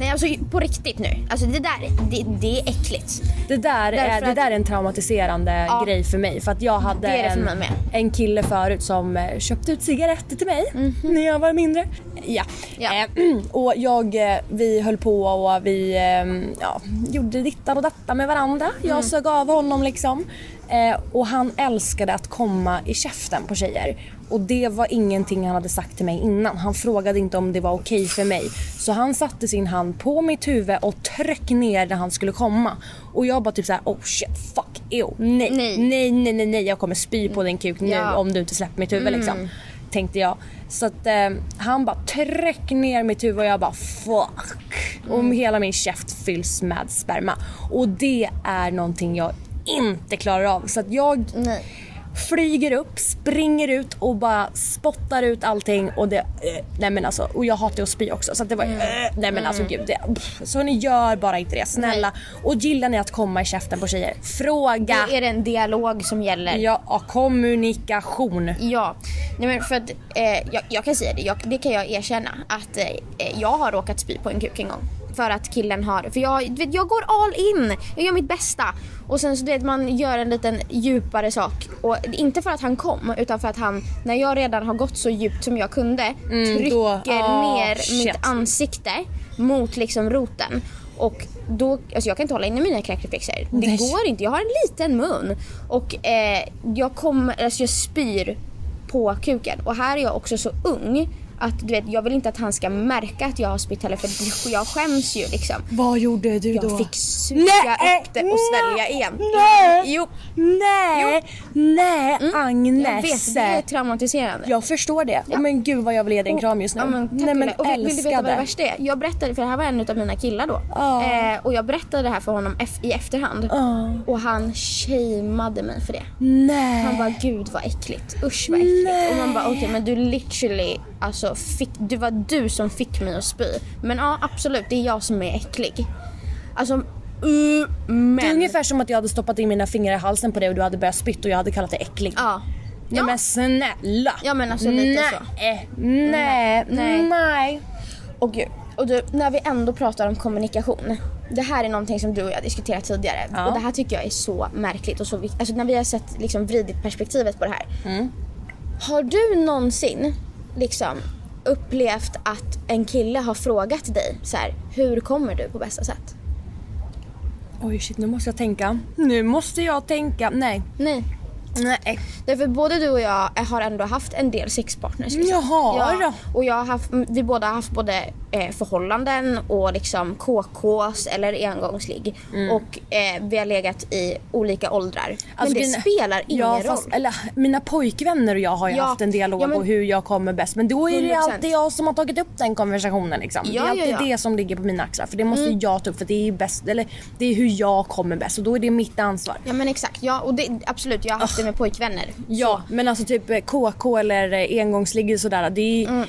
A: Nej alltså på riktigt nu. Alltså det där, det, det är äckligt.
B: Det där,
A: Därför
B: är, det
A: att-
B: där är en traumatiserande
A: Ja.
B: grej för mig. För att jag hade en, en kille förut som eh, köpte ut cigaretter till mig när jag var mindre. Ja.
A: Ja.
B: Eh, och jag, eh, vi höll på och vi eh, ja, gjorde dittan och dattan med varandra.
A: Mm.
B: Jag sög av honom liksom. Eh, och han älskade att komma i käften på tjejer. Och det var ingenting han hade sagt till mig innan. Han frågade inte om det var okej för mig. Så han satte sin hand på mitt huvud och tryckte ner när han skulle komma. Och jag bara typ såhär, oh shit, fuck, ew, nej,
A: Nej.
B: nej, nej, nej, nej, jag kommer spy på din kuk nu
A: Ja. Mm.
B: om du inte släpper mitt huvud liksom. Tänkte jag. Så att eh, han bara tryck ner mitt huvud och jag bara fuck. Och
A: Mm.
B: hela min käft fylls med sperma. Och det är någonting jag inte klarar av. Så att jag
A: Nej.
B: flyger upp, springer ut och bara spottar ut allting och det, eh, nej men alltså, och jag hatar att spy också så att det var,
A: Mm.
B: eh, nej men alltså gud. Det, pff, så ni gör bara inte det, snälla. Och gillar ni att komma i käften på tjejer, fråga.
A: Då är det en dialog som gäller.
B: Ja, kommunikation.
A: Ja, nej men för att eh, jag, jag kan säga det, jag, det kan jag erkänna att eh, jag har råkat spy på en kuk en gång. För att killen har, för jag, vet, jag går all in, jag gör mitt bästa. Och sen så du vet man gör en liten djupare sak. Och inte för att han kom utan för att han, när jag redan har gått så djupt som jag kunde, trycker
B: då- ah,
A: ner
B: shit.
A: mitt ansikte mot liksom roten. Och då, alltså jag kan inte hålla inne mina kräkreflexer. Det
B: Nej.
A: går inte, jag har en liten mun. Och eh, jag kommer, alltså jag spyr på kuken. Och här är jag också så ung att du vet, jag vill inte att han ska märka att jag har spytt heller för jag skäms ju liksom.
B: Vad gjorde du då?
A: Jag fick suga
B: Nej,
A: upp det och svälja igen.
B: Nej!
A: Jo,
B: Nej! Nej Agnes!
A: jag vet. Det är traumatiserande.
B: Jag förstår det. Men gud vad jag vill ge dig en kram just nu.
A: Ja, men, tack
B: Nej men
A: och vill, vill du veta
B: älskade.
A: vad det värsta är? Jag berättade, för det här var en av mina killar då.
B: Ja.
A: Eh, och jag berättade det här för honom i efterhand.
B: Ja.
A: Och han shameade mig för det.
B: Nej.
A: Han bara gud vad äckligt, usch vad äckligt. Och man bara okej men du literally, alltså fick, det var du som fick mig att spy. Men ja absolut det är jag som är äcklig. Alltså, uh, men.
B: Det är ungefär som att jag hade stoppat in mina fingrar i halsen på dig och du hade börjat spytt och jag hade kallat dig äcklig.
A: Ja.
B: Nej
A: Ja.
B: men snälla!
A: Ja, men alltså lite
B: nej.
A: så.
B: Nej, nej,
A: Nej.
B: nej.
A: Och gud, och du, när vi ändå pratar om kommunikation. Det här är någonting som du och jag diskuterat tidigare.
B: Ja.
A: Och det här tycker jag är så märkligt och så viktigt. Alltså när vi har sett liksom vridit perspektivet på det här.
B: Mm.
A: Har du någonsin liksom upplevt att en kille har frågat dig så här, hur kommer du på bästa sätt?
B: Oj shit nu måste jag tänka. Nu måste jag tänka. Nej.
A: Nej.
B: Nej.
A: Därför både du och jag har ändå haft en del sexpartners. liksom.
B: Jag har då.
A: Och jag har haft, vi båda har haft både eh, förhållanden och liksom KKs eller engångsligg. Och eh, vi har legat i olika åldrar.
B: Mm. Alltså,
A: Men det
B: grejen-
A: spelar ingen
B: ja,
A: roll.
B: fast, eller, mina pojkvänner och jag har ju
A: Ja,
B: haft en dialog
A: ja, men-
B: om hur jag kommer bäst. Men då är det
A: 100%.
B: alltid jag som har tagit upp den konversationen. Liksom. det
A: Ja,
B: är
A: ja,
B: alltid
A: ja. Mm.
B: det som ligger på mina axlar. För det måste ju jag ta upp för det är bäst, eller det är hur jag kommer bäst och då är det mitt ansvar.
A: Ja men exakt, ja, och det, absolut jag har haft det med pojkvänner.
B: Ja, men alltså typ eh, KK eller eh, engångsligg och sådär. Det är,
A: Mm.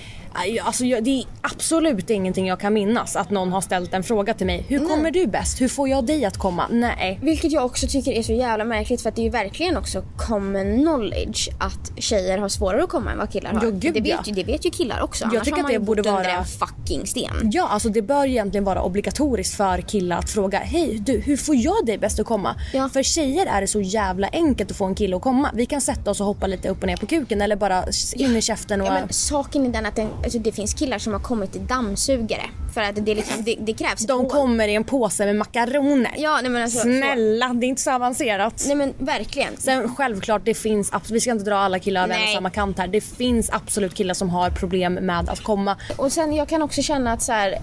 B: Alltså, jag- det är absolut ingenting jag kan minnas att någon har ställt en fråga till mig. Hur kommer du bäst? Hur får jag dig att komma? Nej.
A: Vilket jag också tycker är så jävla märkligt för att det är ju verkligen också common knowledge att tjejer har svårare att komma än vad killar har.
B: Ja, gud,
A: det, vet
B: ja.
A: ju, det vet ju killar också.
B: Jag
A: Annars
B: tycker
A: har
B: att
A: man
B: det
A: ju
B: borde vara-
A: en fucking sten.
B: Ja, alltså det bör egentligen vara obligatoriskt för killar att fråga Hej du, hur får jag dig bäst att komma?
A: Ja.
B: För tjejer är det så jävla enkelt att få en kille att komma. Vi kan sätta oss och hoppa lite upp och ner på kuken eller bara in i käften och...
A: Ja, men saken är den att den, alltså, det finns killar som har kommit i dammsugare. För att det, liksom, det, det krävs
B: De kommer i en påse med makaroner.
A: Ja, nej, men alltså, så-
B: Snälla, det är inte så avancerat.
A: Nej men verkligen.
B: Sen självklart, det finns vi ska inte dra alla killar över en samma kant här. Det finns absolut killar som har problem med att komma.
A: Och sen jag kan också känna att så här,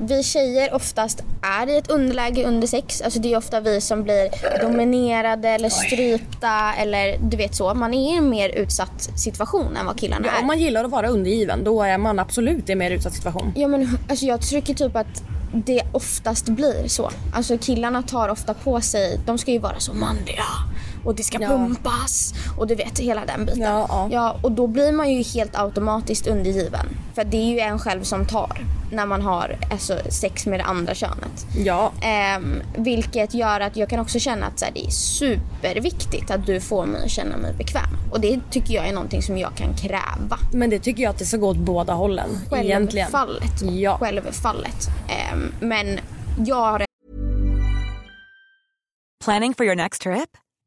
A: vi tjejer oftast är i ett underläge under sex. Alltså det är ofta vi som blir dominerade eller strypta eller du vet så. Man är i en mer utsatt situation än vad killarna
B: Ja,
A: är.
B: om man gillar att vara undergiven, då är man absolut i en mer utsatt situation.
A: Ja men alltså jag tycker typ att det oftast blir så. Alltså killarna tar ofta på sig, de ska ju vara så manliga och det ska
B: Ja.
A: pumpas och du vet hela den biten.
B: Ja, ja.
A: ja och då blir man ju helt automatiskt undergiven. För det är ju en själv som tar när man har alltså, sex med det andra könet.
B: Ja.
A: Ehm, vilket gör att jag kan också känna att så här, det är superviktigt att du får mig att känna mig bekväm. Och det tycker jag är någonting som jag kan kräva.
B: Men det tycker jag att det ska gå åt båda hållen. Egentligen.
A: Självfallet.
B: Ja.
A: Självfallet. Ehm, men jag har
C: Planning for your next trip?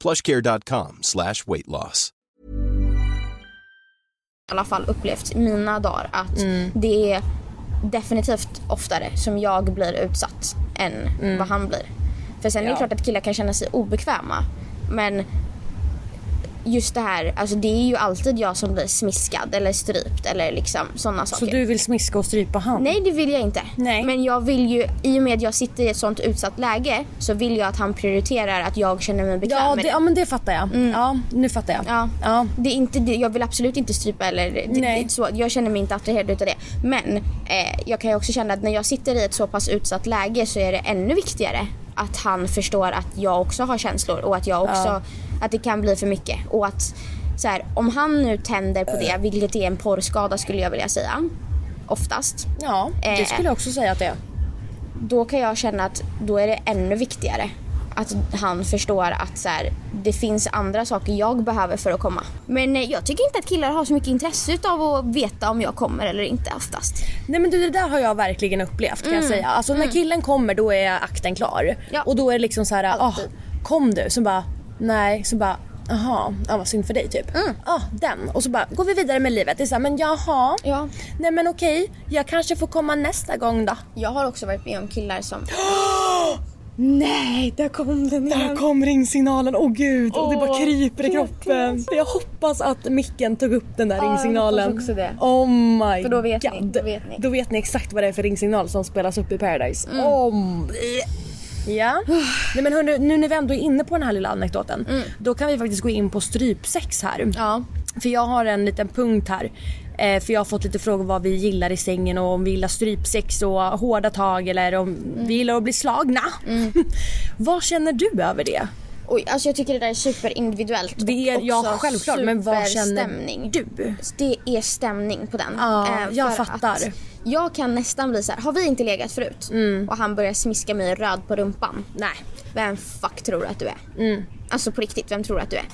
D: plushcare.com slash weight loss.
A: i alla fall upplevt mina dagar att
B: Mm.
A: det är definitivt oftare som jag blir utsatt än
B: Mm.
A: vad han blir. För sen är det klart att killar kan känna sig obekväma. Men just det här, alltså det är ju alltid jag som blir smiskad eller strypt eller liksom sådana
B: Så
A: saker.
B: du vill smiska och strypa han?
A: Nej det vill jag inte.
B: Nej.
A: Men jag vill ju, i och med att jag sitter i ett sånt utsatt läge så vill jag att han prioriterar att jag känner mig bekväm
B: Ja,
A: med
B: det, ja men det fattar jag. Ja, nu fattar jag.
A: Ja.
B: Ja.
A: Det är inte det, jag vill absolut inte strypa eller det,
B: Nej.
A: det, så, jag känner mig inte attraherad utav det. Men eh, jag kan ju också känna att när jag sitter i ett så pass utsatt läge så är det ännu viktigare att han förstår att jag också har känslor och att jag också, att det kan bli för mycket. Och att så här, om han nu tänder på det, vilket är en porrskada skulle jag vilja säga, oftast.
B: Ja, det
A: Eh.
B: skulle jag också säga att det är.
A: Då kan jag känna att då är det ännu viktigare att han förstår att så här, det finns andra saker jag behöver för att komma. Men eh, jag tycker inte att killar har så mycket intresse av att veta om jag kommer eller inte oftast.
B: Nej men du, det där har jag verkligen upplevt kan jag säga. Alltså när killen kommer då är akten klar.
A: Mm. Ja.
B: Och då är det liksom så här,
A: Alltid.
B: kom du? Så bara, nej. Så bara, jaha, ja, vad synd för dig typ.
A: Mm.
B: Ah, den. Och så bara går vi vidare med livet. Det är så här, men jaha.
A: Ja.
B: Nej men okej, jag kanske får komma nästa gång då.
A: Jag har också varit med om killar som... Nej, där kom den
B: Där kom ringsignalen, åh gud! och det bara kryper i kroppen. Jag hoppas att micken tog upp den där
A: jag
B: ringsignalen.
A: också det.
B: Oh my
A: För då vet ni,
B: god.
A: då vet ni.
B: Då vet ni exakt vad det är för ringsignal som spelas upp i Paradise.
A: Mm.
B: Om... Ja. Nej men hörni, nu när vi ändå är inne på den här lilla anekdoten. Då kan vi faktiskt gå in på strypsex här.
A: Mm. Ja.
B: För jag har en liten punkt här. Eh, för jag har fått lite frågor vad vi gillar i sängen och om vi gillar strypsex och hårda tag eller om
A: Mm.
B: vi gillar att bli slagna. vad känner du över det?
A: Oj, alltså jag tycker det där är superindividuellt.
B: Det är, ja självklart men vad känner
A: superstämning.
B: du?
A: Det är stämning på den.
B: Ja,
A: Eh,
B: jag fattar.
A: att Jag kan nästan bli så här, har vi inte legat förut? Och han börjar smiska mig röd på rumpan.
B: Nej.
A: Vem fuck tror du att du är? Alltså på riktigt, vem tror du att du är?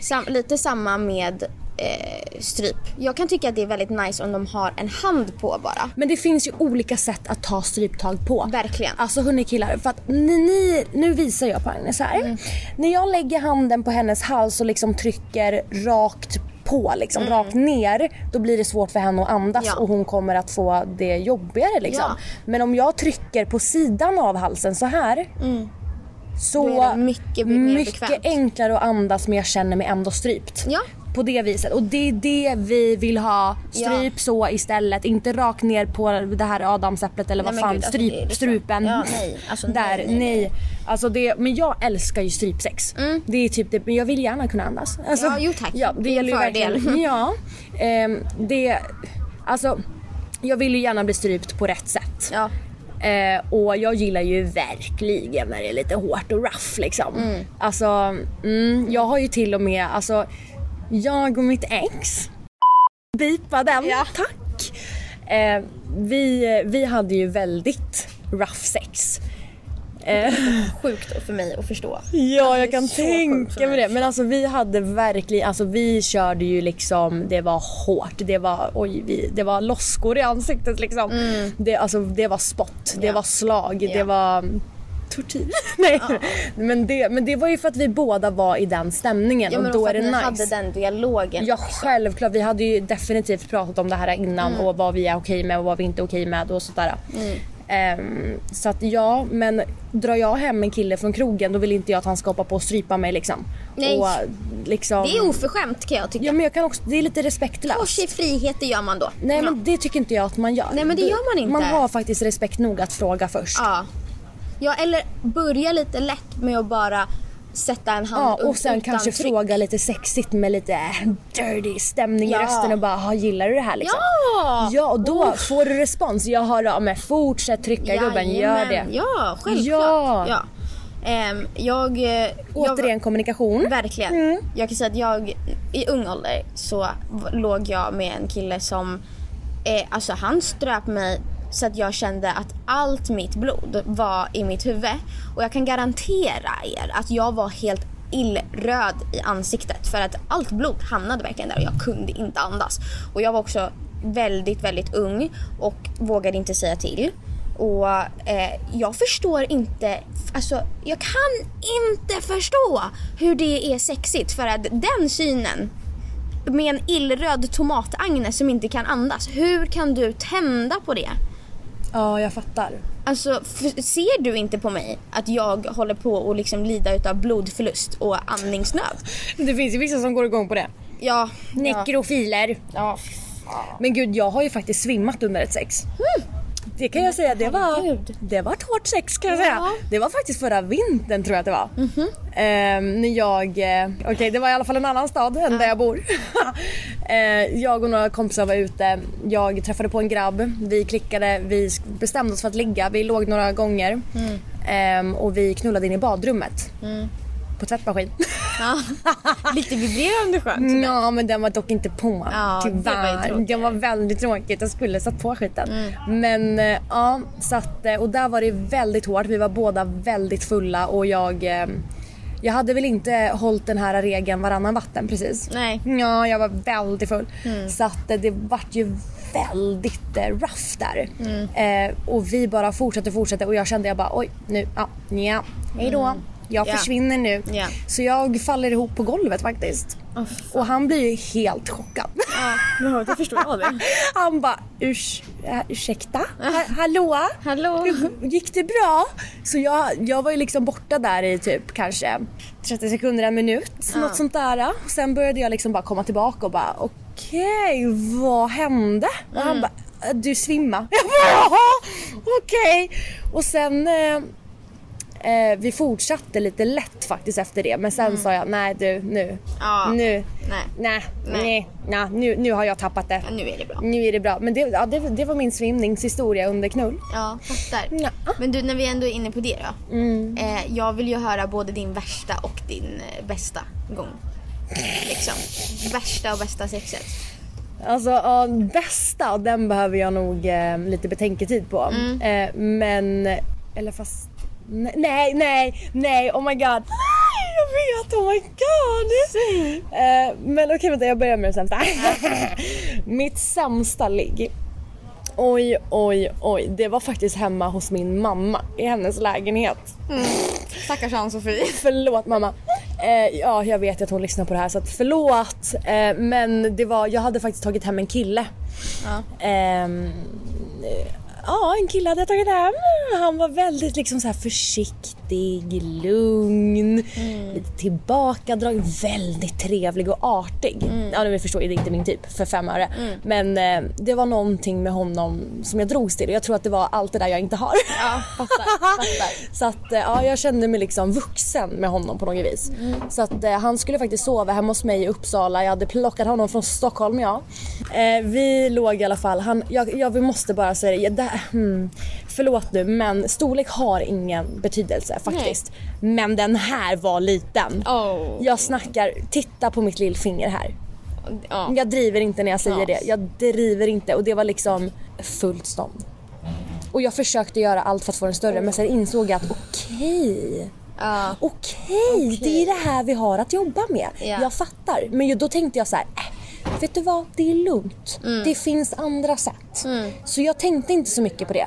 A: Sam, lite samma med eh, stryp. Jag kan tycka att det är väldigt nice om de har en hand på bara.
B: Men det finns ju olika sätt att ta stryptag på.
A: Verkligen.
B: Alltså hörni killar, för att ni, ni, nu visar jag på Agnes här.
A: Mm.
B: När jag lägger handen på hennes hals och liksom trycker rakt på, liksom rakt ner, då blir det svårt för henne att andas
A: Mm. Ja.
B: och hon kommer att få det jobbigare liksom.
A: Ja.
B: Men om jag trycker på sidan av halsen så här.
A: Mm. Det mycket
B: mycket enklare att andas men jag känner mig ändå strypt.
A: Ja.
B: På det viset. Och det är det vi vill ha. Stryp
A: Ja.
B: så istället. Inte rakt ner på det här adamsäpplet eller
A: Nej,
B: vad fan.
A: gud, alltså,
B: stryp,
A: liksom-
B: strupen.
A: Ja, nej. Alltså,
B: Där,
A: nej,
B: nej.
A: nej.
B: Alltså det, men jag älskar ju strypsex. Det är typ det, men jag vill gärna kunna andas. Alltså,
A: Mm. Ja, jo, tack.
B: Ja, det,
A: Det är en
B: gäller ju
A: fördel.
B: Ja. ehm, det, alltså jag vill ju gärna bli strypt på rätt sätt.
A: Ja.
B: Eh, och jag gillar ju verkligen när det är lite hårt och rough liksom.
A: Mm.
B: Alltså, mm, jag har ju till och med, alltså jag och mitt ex, bipa den, tack. Eh, vi, vi hade ju väldigt rough sex. Eh,
A: Sjukt för mig att förstå.
B: Ja, jag kan tänka mig det. Men alltså vi hade verkligen, alltså vi körde ju liksom, det var hårt. Det var, oj, vi, det var loskor i ansiktet liksom. Det, alltså, det var spott, det
A: Ja.
B: var slag, det
A: Ja.
B: var mm, tortyr. Nej. Men, det, men det var ju för att vi båda var i den stämningen
A: Ja,
B: och då
A: också
B: är det
A: ni
B: nice.
A: hade den dialogen.
B: Ja självklart, vi hade ju definitivt pratat om det här innan och vad vi är okej med och vad vi inte är okej med och sådär. Ehm, så att ja, men drar jag hem en kille från krogen då vill inte jag att han ska hoppa på och strypa mig liksom.
A: Nej.
B: Och, liksom...
A: Det är oförskämt kan jag tycka.
B: Ja men jag kan också, det är lite respektlöst.
A: Ta sig frihet, det gör man då.
B: Nej
A: Ja.
B: men det tycker inte jag att man gör.
A: Nej, men det gör man inte.
B: Man har faktiskt respekt nog att fråga först.
A: Ja. ja, eller börja lite lätt med att bara sätta en hand
B: Ja, och sen
A: utan
B: kanske
A: tryck.
B: fråga lite sexigt med lite äh, dirty stämning
A: Ja.
B: i rösten och bara "Ha, gillar du det här liksom?
A: Ja!
B: Ja och då
A: Uff.
B: får du respons. Jag har ja, men fortsätt trycka gubben, gör det.
A: Jajamän. Ja, självklart.
B: Ja.
A: Ja. Ehm, jag, eh, jag...
B: Återigen kommunikation.
A: Verkligen.
B: Mm.
A: Jag kan säga att jag i ung ålder så låg jag med en kille som, eh, alltså han ströp mig så att jag kände att allt mitt blod var i mitt huvud. Och jag kan garantera er att jag var helt illröd i ansiktet för att allt blod hamnade verkligen där och jag kunde inte andas. Och jag var också väldigt, väldigt ung och vågade inte säga till. Och eh, jag förstår inte, alltså jag kan inte förstå hur det är sexigt för att den synen med en illröd tomat-Agnes som inte kan andas, hur kan du tända på det?
B: Ja, jag fattar.
A: Alltså ser du inte på mig att jag håller på att liksom lida utav blodförlust och andningsnöd?
B: Det finns ju vissa som går igång på det.
A: Ja,
B: Nekrofiler.
A: ja.
B: Men gud, jag har ju faktiskt svimmat under ett sex. Det kan jag säga, det var, det var ett hårt sex kan jag
A: Ja.
B: säga. Det var faktiskt förra vintern tror jag att det var. Ehm, när jag, eh, okej det var i alla fall en annan stad än där jag bor. Eh, jag och några kompisar var ute, jag träffade på en grabb, vi klickade, vi bestämde oss för att ligga, vi låg några gånger. Ehm, och vi knullade in i badrummet. På tvättmaskin.
A: ja. Lite vibrerande skönt.
B: Ja men den var dock inte på
A: Ja, det var
B: tyvärr. Det var väldigt tråkigt. Jag skulle satt på skiten.
A: Mm.
B: Men eh, ja, så att, eh, och där var det väldigt hårt. Vi var båda väldigt fulla och jag eh, jag hade väl inte hållit den här regeln varannan vatten precis.
A: Nej.
B: Ja, jag var väldigt full.
A: Mm.
B: Så att det vart ju väldigt rough där.
A: Mm.
B: Eh, och vi bara fortsatte fortsatte och jag kände jag bara oj nu, ja, ja, hejdå.
A: Mm.
B: Jag
A: Ja.
B: försvinner nu.
A: Ja.
B: Så jag faller ihop på golvet faktiskt. och han blir ju helt chockad.
A: Ja, det förstår jag det.
B: Han bara Urs, äh, ursäkta? Ha, hallå?
A: Hallå?
B: Gick det bra? Så jag, jag var ju liksom borta där i typ kanske 30 sekunder, en minut. Något sånt där. Sen började jag liksom bara komma tillbaka och bara okej, vad hände? Och han bara du svimmade. Jag bara okej. Och sen eh, vi fortsatte lite lätt faktiskt efter det men sen sa jag nej du nu,
A: Ja.
B: nu,
A: Nej.
B: nej,
A: Nej.
B: nej, nu, nu har jag tappat det.
A: Ja, nu är det bra.
B: Nu är det bra. Men det, ja, det, det var min svimningshistoria under knull.
A: Ja, fattar.
B: Ja.
A: Men du, när vi ändå är inne på det då.
B: Mm.
A: Eh, jag vill ju höra både din värsta och din eh, bästa gång. Liksom. Värsta och bästa sexet.
B: Alltså ja, bästa, den behöver jag nog eh, lite betänketid på.
A: Mm.
B: Eh, men, eller fast, nej, nej, nej, oh my god. Nej, jag vet, oh my god. Eh, men okej vänta, jag börjar med det sämsta. Mitt sämsta ligg. Oj, oj, oj. Det var faktiskt hemma hos min mamma i hennes lägenhet.
A: Stackars Ann-Sofie.
B: Förlåt mamma. Eh, ja, jag vet att hon lyssnar på det här så att förlåt. Eh, men det var, jag hade faktiskt tagit hem en kille.
A: Ja.
B: Eh, ja, en kille hade jag tagit hem. Han var väldigt liksom så här försiktig, lugn, lite tillbakadragen, väldigt trevlig och artig. Ja, ni förstår, det är inte min typ för fem öre. Men eh, det var någonting med honom som jag drogs till och jag tror att det var allt det där jag inte har.
A: Ja, fattar. fattar.
B: Så att eh, ja, jag kände mig liksom vuxen med honom på något vis. Så att eh, han skulle faktiskt sova hemma hos mig i Uppsala. Jag hade plockat honom från Stockholm ja. Eh, vi låg i alla fall, han, jag, jag vi måste bara säga det, det hmm, förlåt nu men storlek har ingen betydelse faktiskt. Men den här var liten.
A: Oh.
B: Jag snackar, titta på mitt lillfinger här.
A: Ja.
B: Jag driver inte när jag säger
A: Ja.
B: det. Jag driver inte och det var liksom fullt stånd. Och jag försökte göra allt för att få den större men sen insåg jag att okej.
A: Ja.
B: Okej, det är det här vi har att jobba med.
A: Ja.
B: Jag fattar. Men då tänkte jag så här, äh, vet du vad? Det är lugnt.
A: Mm.
B: Det finns andra sätt. Så jag tänkte inte så mycket på det.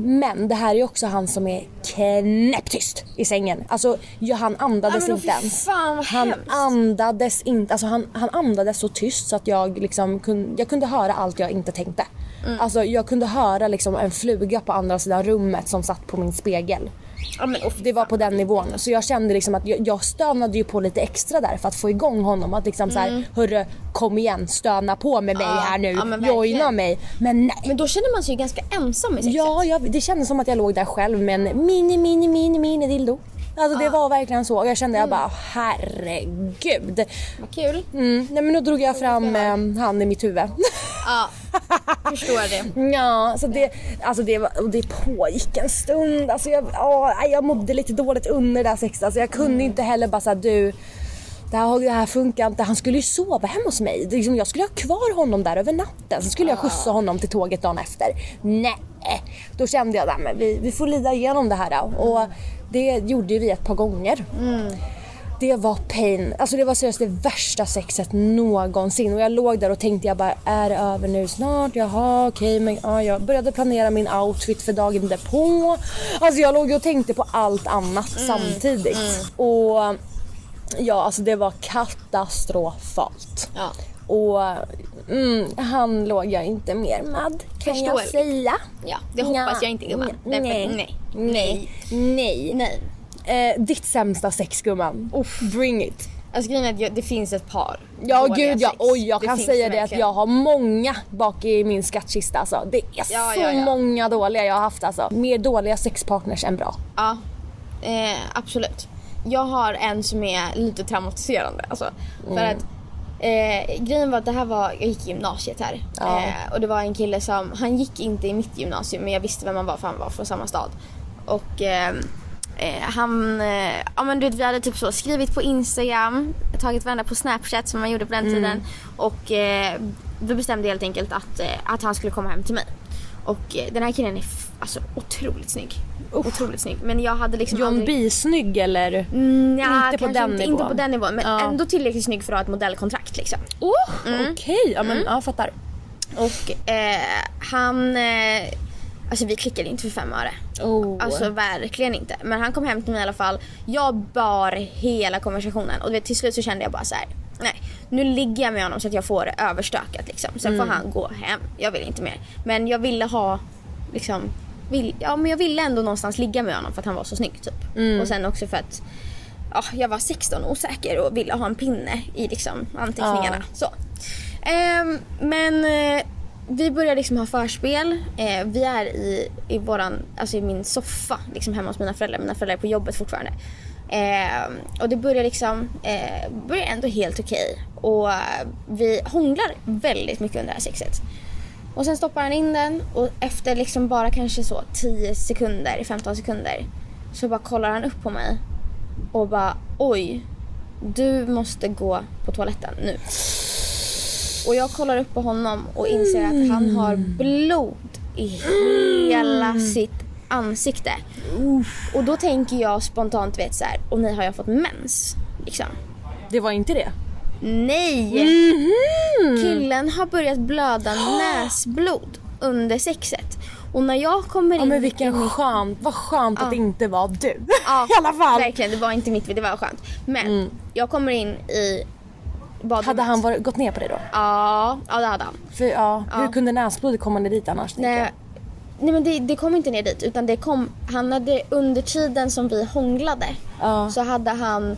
B: Men det här är också han som är knäpptyst i sängen. Alltså ja, han andades inte ens.
A: fan,
B: han
A: hemskt.
B: andades inte, alltså han, han andades så tyst så att jag liksom kunde, jag kunde höra allt jag inte tänkte.
A: Mm.
B: Alltså jag kunde höra liksom en fluga på andra sidan rummet som satt på min spegel.
A: Ja, men, oh,
B: Det var på den nivån. Så jag kände liksom att jag, jag stönade ju på lite extra där för att få igång honom. Att liksom så här, hörru kom igen stöna på med mig
A: Mm. Ja,
B: här nu.
A: ja,
B: Joina mig. Men nej.
A: men då känner man sig ju ganska ensam i sexet.
B: Ja, jag, det kändes som att jag låg där själv med en mini, mini, mini, mini dildo. Alltså det var verkligen så. Jag kände jag bara herregud.
A: Vad kul.
B: Mm, nej men då drog jag fram eh, han i mitt huvud.
A: Ja, förstår det.
B: Ja, så det, alltså det, var, det pågick en stund. Alltså jag, åh, jag mådde lite dåligt under det där sexet. Alltså jag kunde inte heller bara säga du det här, det här funkar inte. Han skulle ju sova hemma hos mig. Det liksom, jag skulle ha kvar honom där över natten. Sen skulle jag skjutsa honom till tåget dagen efter. Nej, då kände jag att vi, vi får lida igenom det här. Då. Och det gjorde vi ett par gånger. Det var pain. Alltså det var seriöst det värsta sexet någonsin. Och jag låg där och tänkte jag bara, är det över nu snart? Jaha okej men ja, jag började planera min outfit för dagen därpå. Alltså jag låg och tänkte på allt annat samtidigt. Och ja alltså det var katastrofalt.
A: Ja.
B: Och mm, han låg jag inte mer med kan jag
A: Förståeligt.
B: säga.
A: Ja, det hoppas jag inte gumman.
B: Nej.
A: nej.
B: Nej. Nej.
A: Nej.
B: Eh, ditt sämsta sex gumman. Bring it.
A: Alltså grejen är att jag, det finns ett par
B: Ja gud ja, oj jag
A: Det
B: kan säga det att jag har många bak i min skattkista alltså. Det är
A: Ja,
B: så
A: ja, ja.
B: många dåliga jag har haft alltså. Mer dåliga sexpartners än bra.
A: Ja, eh, absolut. Jag har en som är lite traumatiserande. Alltså, För
B: Mm.
A: att eh, grejen var att det här var, jag gick i gymnasiet här.
B: Ja.
A: Eh, och det var en kille som, han gick inte i mitt gymnasium men jag visste vem han var för han var från samma stad. Och eh, eh, han, eh, ja men du vet vi hade typ så skrivit på Instagram, tagit varandra på Snapchat som man gjorde på den tiden. Och eh, vi bestämde helt enkelt att, eh, att han skulle komma hem till mig. Och eh, den här killen är alltså otroligt snygg. Otroligt snygg. Men jag hade liksom
B: John
A: aldrig...
B: B snygg eller?
A: Mm, ja,
B: Inte på den
A: inte,
B: nivån.
A: Inte på den nivån men
B: Ja.
A: ändå tillräckligt snygg för att ha ett modellkontrakt liksom.
B: Oh, Okej, ja men ja fattar.
A: Och eh, han, eh, Alltså vi klickade inte för fem öre.
B: Oh.
A: Alltså verkligen inte. Men han kom hem till mig i alla fall. Jag bar hela konversationen och vet, till slut så kände jag bara så här. Nej, nu ligger jag med honom så att jag får det överstökat liksom. Sen
B: Mm.
A: får han gå hem. Jag vill inte mer. Men jag ville ha liksom vill, ja, men jag ville ändå någonstans ligga med honom för att han var så snygg typ.
B: Mm.
A: Och sen också för att ja, jag var 16 och osäker och ville ha en pinne i liksom anteckningarna. Så. Ehm, men eh, vi börjar liksom ha förspel. Eh, vi är i, i, våran, alltså i min soffa liksom hemma hos mina föräldrar. Mina föräldrar är på jobbet fortfarande. Ehm, och det börjar liksom, eh, börjar ändå helt okej. Och eh, vi hånglar väldigt mycket under det här sexet. Och sen stoppar han in den och efter liksom bara kanske så 10 sekunder, 15 sekunder så bara kollar han upp på mig och bara oj, du måste gå på toaletten nu. Och jag kollar upp på honom och inser att han har blod i hela sitt ansikte. Och då tänker jag spontant vet så här, och nej har jag fått mens? Liksom.
B: Det var inte det?
A: Nej! Killen har börjat blöda näsblod under sexet. Och när jag kommer in
B: Ja men
A: i
B: vilken
A: mitt-
B: skönt, vad skönt att det inte var du.
A: Ja,
B: I alla fall.
A: Verkligen, det var inte mitt fel, det var skönt. Men jag kommer in i badrummet.
B: Hade han varit, gått ner på det då?
A: Ja, ja det hade han.
B: För, ja, Hur
A: Ja.
B: kunde näsblodet komma ner dit annars?
A: Nej, nej men det, det kom inte ner dit utan det kom, han hade under tiden som vi hånglade
B: Ja.
A: så hade han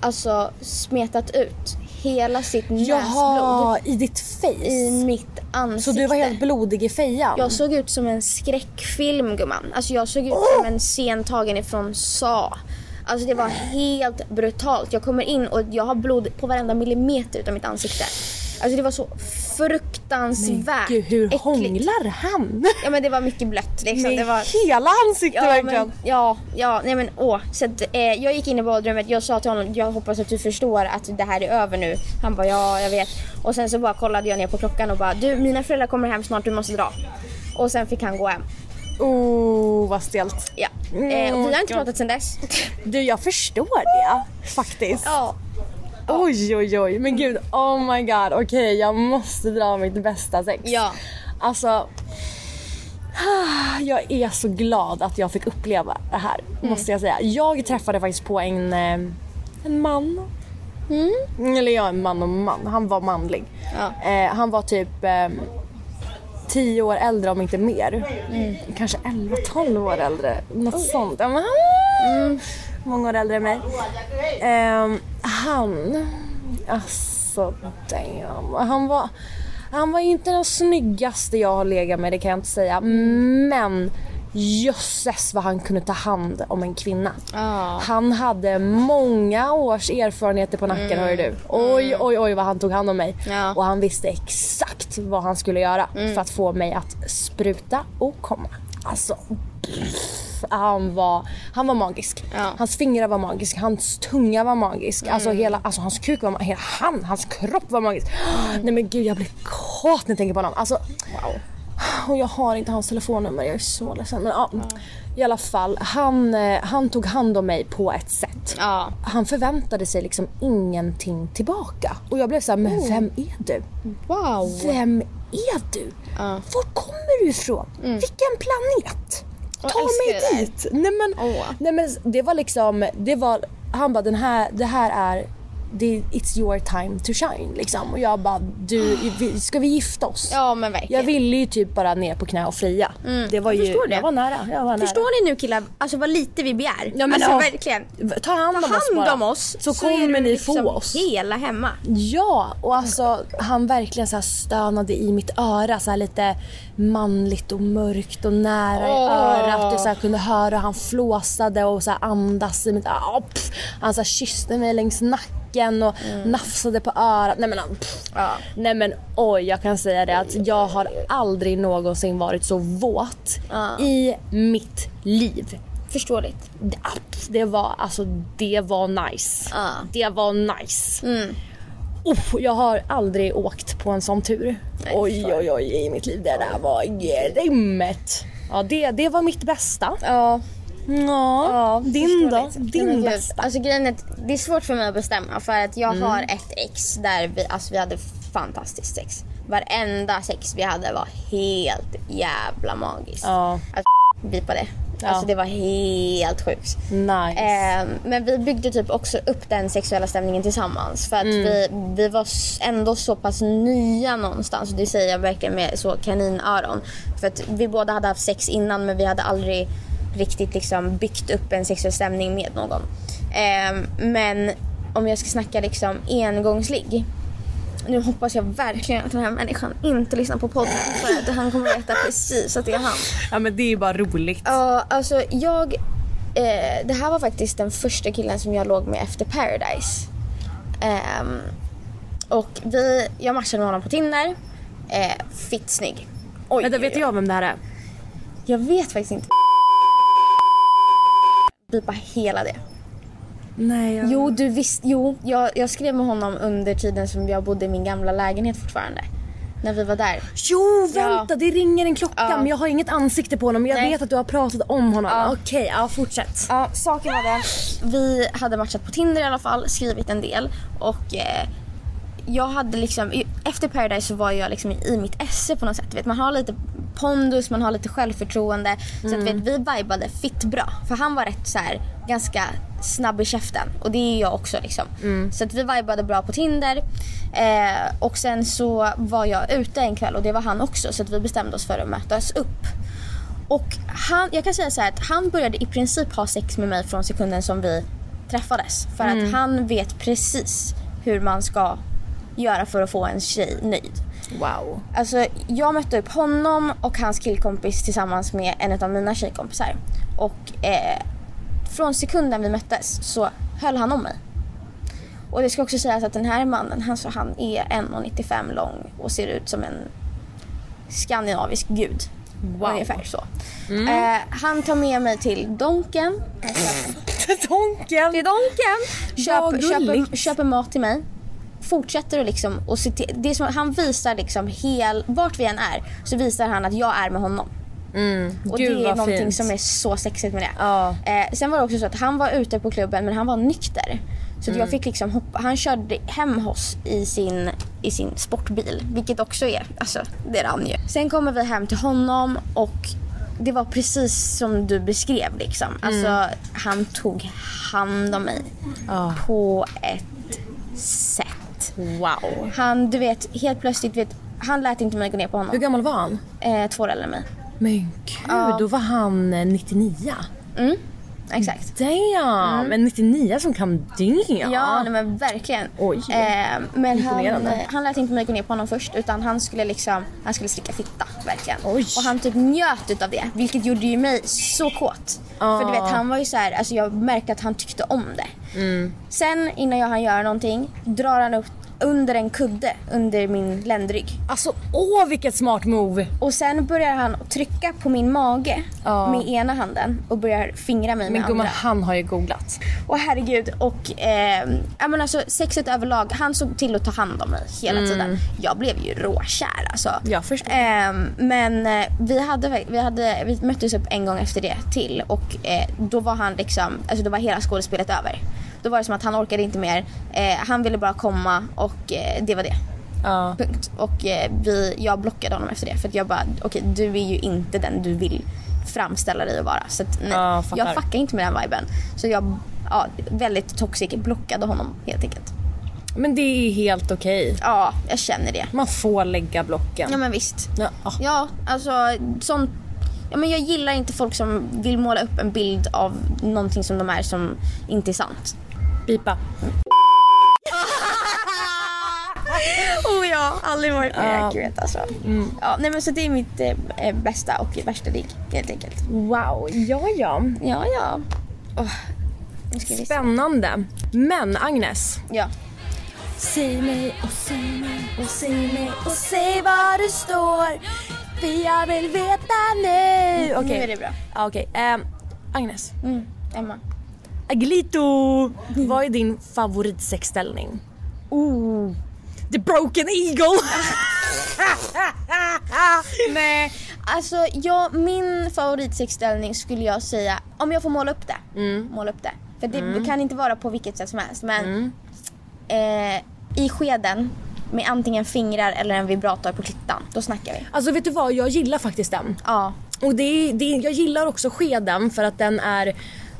A: alltså smetat ut hela sitt
B: Jaha,
A: näsblod
B: i ditt face?
A: i mitt ansikte.
B: Så du var helt blodig i fejan?
A: Jag såg ut som en skräckfilm gumman. Alltså jag såg ut som en scen tagen ifrån Sa. Alltså det var helt brutalt. Jag kommer in och jag har blod på varenda millimeter utav mitt ansikte. Alltså det var så fruktansvärt
B: Gud, hur
A: äckligt.
B: hånglar han?
A: Ja men det var mycket blött liksom. Det var...
B: hela ansiktet
A: Ja,
B: verkligen?
A: men, ja, ja, nej men åh. Så att, eh, jag gick in i badrummet, jag sa till honom, jag hoppas att du förstår att det här är över nu. Han bara, ja jag vet. Och sen så bara kollade jag ner på klockan och bara, du mina föräldrar kommer hem snart, du måste dra. Och sen fick han gå hem.
B: Oh, vad stelt.
A: Ja.
B: Mm,
A: eh, och vi har inte
B: God.
A: pratat sen dess.
B: Du, jag förstår det faktiskt.
A: ja.
B: Oj, oj, oj. Men gud, oh my god. Okej, jag måste dra mitt bästa sex.
A: Ja.
B: Alltså, jag är så glad att jag fick uppleva det här,
A: Mm.
B: måste jag säga. Jag träffade faktiskt på en, eh, en man. Eller ja, en man och man. Han var manlig.
A: Mm. Ja.
B: Eh, han var typ eh, 10 år äldre om inte mer.
A: Mm.
B: Kanske 11-12 år äldre. Något sånt. Ja, men han, Många år äldre än mig. Ehm, han, alltså damn. Han var, han var inte den snyggaste jag har legat med, det kan jag inte säga. Men jösses vad han kunde ta hand om en kvinna.
A: Ja.
B: Han hade många års erfarenheter på nacken hör du. Oj oj oj vad han tog hand om mig.
A: Ja.
B: Och han visste exakt vad han skulle göra för att få mig att spruta och komma. Alltså pff, han var, han var magisk.
A: Ja.
B: Hans fingrar var magiska, hans tunga var magisk. Alltså, hela, alltså hans kuk var magisk, hela han, hans kropp var magisk. Nej men gud jag blir kåt när jag tänker på honom. Alltså, och jag har inte hans telefonnummer, jag är så ledsen. Men ja, i alla fall, han, eh, han tog hand om mig på ett sätt.
A: Ja.
B: Han förväntade sig liksom ingenting tillbaka. Och jag blev så här, men vem är du?
A: Wow.
B: Vem är du? Var kommer du ifrån? Vilken planet? Ta mig dit! Nej men,
A: Åh.
B: nej men det var liksom, det var, han bara den här, det här är det, it's your time to shine liksom. Och jag bara, du, vi- ska vi gifta oss?
A: Ja men verkligen.
B: Jag ville ju typ bara ner på knä och fria. Det var
A: Jag
B: ju,
A: förstår det.
B: jag var nära. Jag var nära.
A: Förstår ni nu killar, alltså vad lite vi begär?
B: Ja, men
A: alltså
B: ja.
A: verkligen.
B: Ta hand om
A: Ta
B: oss bara.
A: hand om oss
B: Så,
A: är
B: kommer ni
A: liksom
B: få oss.
A: hela hemma.
B: Ja, och alltså han verkligen så stönade i mitt öra så lite manligt och mörkt och nära i
A: Åh.
B: örat. Jag så här kunde höra han flåsade och så här andas i mitt öra. Han så här kysste mig längs nacken och nafsade på örat. Nej men, pff.
A: Ja.
B: Nej men oj, jag kan säga det att jag har aldrig någonsin varit så våt i mitt liv.
A: Förståeligt.
B: Det, ah, det var alltså det var nice.
A: Ja.
B: Det var nice. Uff, jag har aldrig åkt på en sån tur. oj oj oj i mitt liv. Det där var grymt. Ja det, det var mitt bästa.
A: Ja.
B: Ja, din då? Din bästa.
A: Alltså grejen är det är svårt för mig att bestämma för att jag
B: Mm.
A: har ett ex där vi, alltså, vi hade fantastiskt sex. varenda sex vi hade var helt jävla magiskt.
B: Ja.
A: Alltså bipa det.
B: Ja.
A: Alltså det var helt sjukt.
B: Nice.
A: Eh, men vi byggde typ också upp den sexuella stämningen tillsammans. För att
B: Mm.
A: vi, vi var ändå så pass nya någonstans. Och det säger jag verkligen med så kaninöron. För att vi båda hade haft sex innan men vi hade aldrig riktigt liksom byggt upp en sexuell stämning med någon. Eh, men om jag ska snacka liksom engångsligg. Nu hoppas jag verkligen att den här människan inte lyssnar på podden för att han kommer veta precis att det är han.
B: Ja men det är ju bara roligt.
A: Ja, alltså jag... Eh, det här var faktiskt den första killen som jag låg med efter Paradise. Ehm, och vi, jag matchade med honom på Tinder. Eh, fitt snygg. Oj,
B: Vänta, vet jag vem det här är?
A: Jag vet faktiskt inte. Bipa hela det.
B: Nej, jag...
A: Jo, du visst. Jo, jag, jag skrev med honom under tiden som jag bodde i min gamla lägenhet fortfarande. När vi var där.
B: Jo, vänta,
A: Ja.
B: det ringer en klocka
A: Ja.
B: men jag har inget ansikte på honom. Men jag
A: Nej.
B: vet att du har pratat om honom.
A: Ja.
B: Okej, ja fortsätt.
A: Ja, saken var den. Vi hade matchat på Tinder i alla fall, skrivit en del och eh, jag hade liksom, efter Paradise så var jag liksom i, i mitt esse på något sätt. Vet, man har lite pondus, man har lite självförtroende. Så att, vet, vi vibade fitt bra. För han var rätt så här, ganska snabb i käften och det är jag också liksom. Så att vi vibade bra på Tinder. Eh, och sen så var jag ute en kväll och det var han också så att vi bestämde oss för att mötas upp. Och han, jag kan säga så här att han började i princip ha sex med mig från sekunden som vi träffades. För att han vet precis hur man ska göra för att få en tjej nöjd.
B: Wow.
A: Alltså jag mötte upp honom och hans killkompis tillsammans med en av mina tjejkompisar. Och eh, från sekunden vi möttes så höll han om mig. Och det ska också sägas att den här mannen, alltså, han är 1,95 lång och ser ut som en skandinavisk gud.
B: Wow.
A: Ungefär så. Eh, han tar med mig till Donken. Till Donken.
B: Vad
A: Köp, köper, köper mat till mig. Fortsätter att liksom, och det som, han visar liksom hel, vart vi än är så visar han att jag är med honom. Och
B: Mm. Gud,
A: det är någonting
B: fint.
A: som är så sexigt med det.
B: Ja.
A: Eh, sen var det också så att han var ute på klubben men han var nykter. Så
B: Mm.
A: jag fick liksom hoppa, han körde hem oss i sin, i sin sportbil. Vilket också är, alltså det rann ju. Sen kommer vi hem till honom och det var precis som du beskrev liksom. Alltså
B: Mm.
A: han tog hand om mig. På ett sätt.
B: Wow.
A: Han, du vet, helt plötsligt, vet, han lät inte mig gå ner på honom.
B: Hur gammal var han?
A: Eh, två år äldre än mig.
B: Men gud, då var han eh, 99.
A: Exakt.
B: Damn! Men 99 som kan det?
A: Ja, nej, men verkligen.
B: Oj.
A: Eh, men han, han lät inte mig gå ner på honom först utan han skulle liksom, han skulle slicka fitta verkligen.
B: Oj.
A: Och han typ njöt utav det vilket gjorde ju mig så kåt.
B: Ah.
A: För du vet han var ju så här, alltså jag märkte att han tyckte om det.
B: Mm.
A: Sen innan jag hann göra någonting drar han upp under en kudde under min ländrygg.
B: Alltså åh vilket smart move!
A: Och sen börjar han trycka på min mage
B: Ja.
A: med ena handen och börjar fingra mig
B: Men
A: med
B: gumman
A: andra.
B: han har ju googlat.
A: Och herregud, och eh, men alltså, sexet överlag, han såg till att ta hand om mig hela tiden. Jag blev ju råkär alltså.
B: Jag förstår.
A: Eh, men eh, vi, hade, vi, hade, vi möttes upp en gång efter det till och eh, då var han liksom, alltså då var hela skådespelet över. Då var det som att han orkade inte mer. Eh, han ville bara komma och eh, det var det.
B: Ja.
A: Punkt. Och eh, vi, jag blockade honom efter det för att jag bara, okej du är ju inte den du vill framställa dig att vara. Så att, nej,
B: Ja, fattar.
A: jag fuckar inte med den viben. Så jag, ja, väldigt toxic, blockade honom helt enkelt.
B: Men det är helt okej.
A: Ja, jag känner det.
B: Man får lägga blocken.
A: Ja men visst.
B: Ja, ah.
A: Ja, alltså sånt. Ja, men jag gillar inte folk som vill måla upp en bild av någonting som de är som inte är sant.
B: Pipa.
A: Oh ja, aldrig varit mer
B: Ja.
A: accurate alltså. Ja, nej men så det är mitt eh, bästa och värsta ligg helt enkelt.
B: Wow, ja ja.
A: Ja, ja. Se.
B: Spännande. Men Agnes.
A: Ja.
B: Säg mig och säg mig och säg mig och säg var du står. För jag vill veta nu. Okej.
A: Nu är det bra.
B: Ja, Okej. Ehm, Agnes.
A: Mm, Emma.
B: Aglito. Vad är din favoritsexställning? Oh. The broken eagle.
A: Nej, alltså jag, min favoritsexställning skulle jag säga, om jag får måla upp det. Måla upp det. För det kan inte vara på vilket sätt som helst men eh, i skeden med antingen fingrar eller en vibrator på klittan. Då snackar vi.
B: Alltså vet du vad, jag gillar faktiskt den.
A: Ja.
B: Och det det jag gillar också skeden för att den är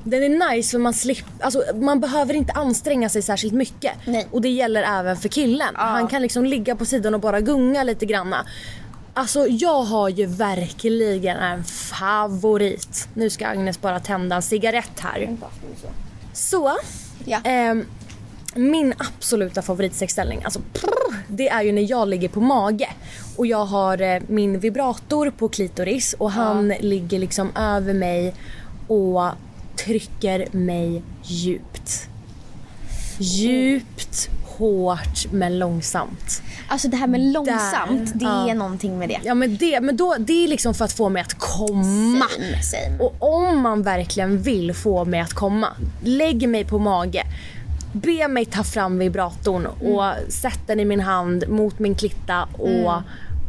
B: den är nice för man slipper, alltså man behöver inte anstränga sig särskilt mycket.
A: Nej.
B: Och det gäller även för killen. Han kan liksom ligga på sidan och bara gunga lite granna. Alltså jag har ju verkligen en favorit. Nu ska Agnes bara tända en cigarett här. Så.
A: Ja.
B: ehm, min absoluta favoritsexställning, alltså prr, det är ju när jag ligger på mage och jag har eh, min vibrator på klitoris och han ligger liksom över mig och trycker mig djupt. Djupt, hårt men långsamt.
A: Alltså det här med långsamt, det
B: ja.
A: är någonting med det.
B: Ja men det, men då, det är liksom för att få mig att komma.
A: Same, same.
B: Och om man verkligen vill få mig att komma, lägg mig på mage. Be mig ta fram vibratorn och sätt den i min hand mot min klitta och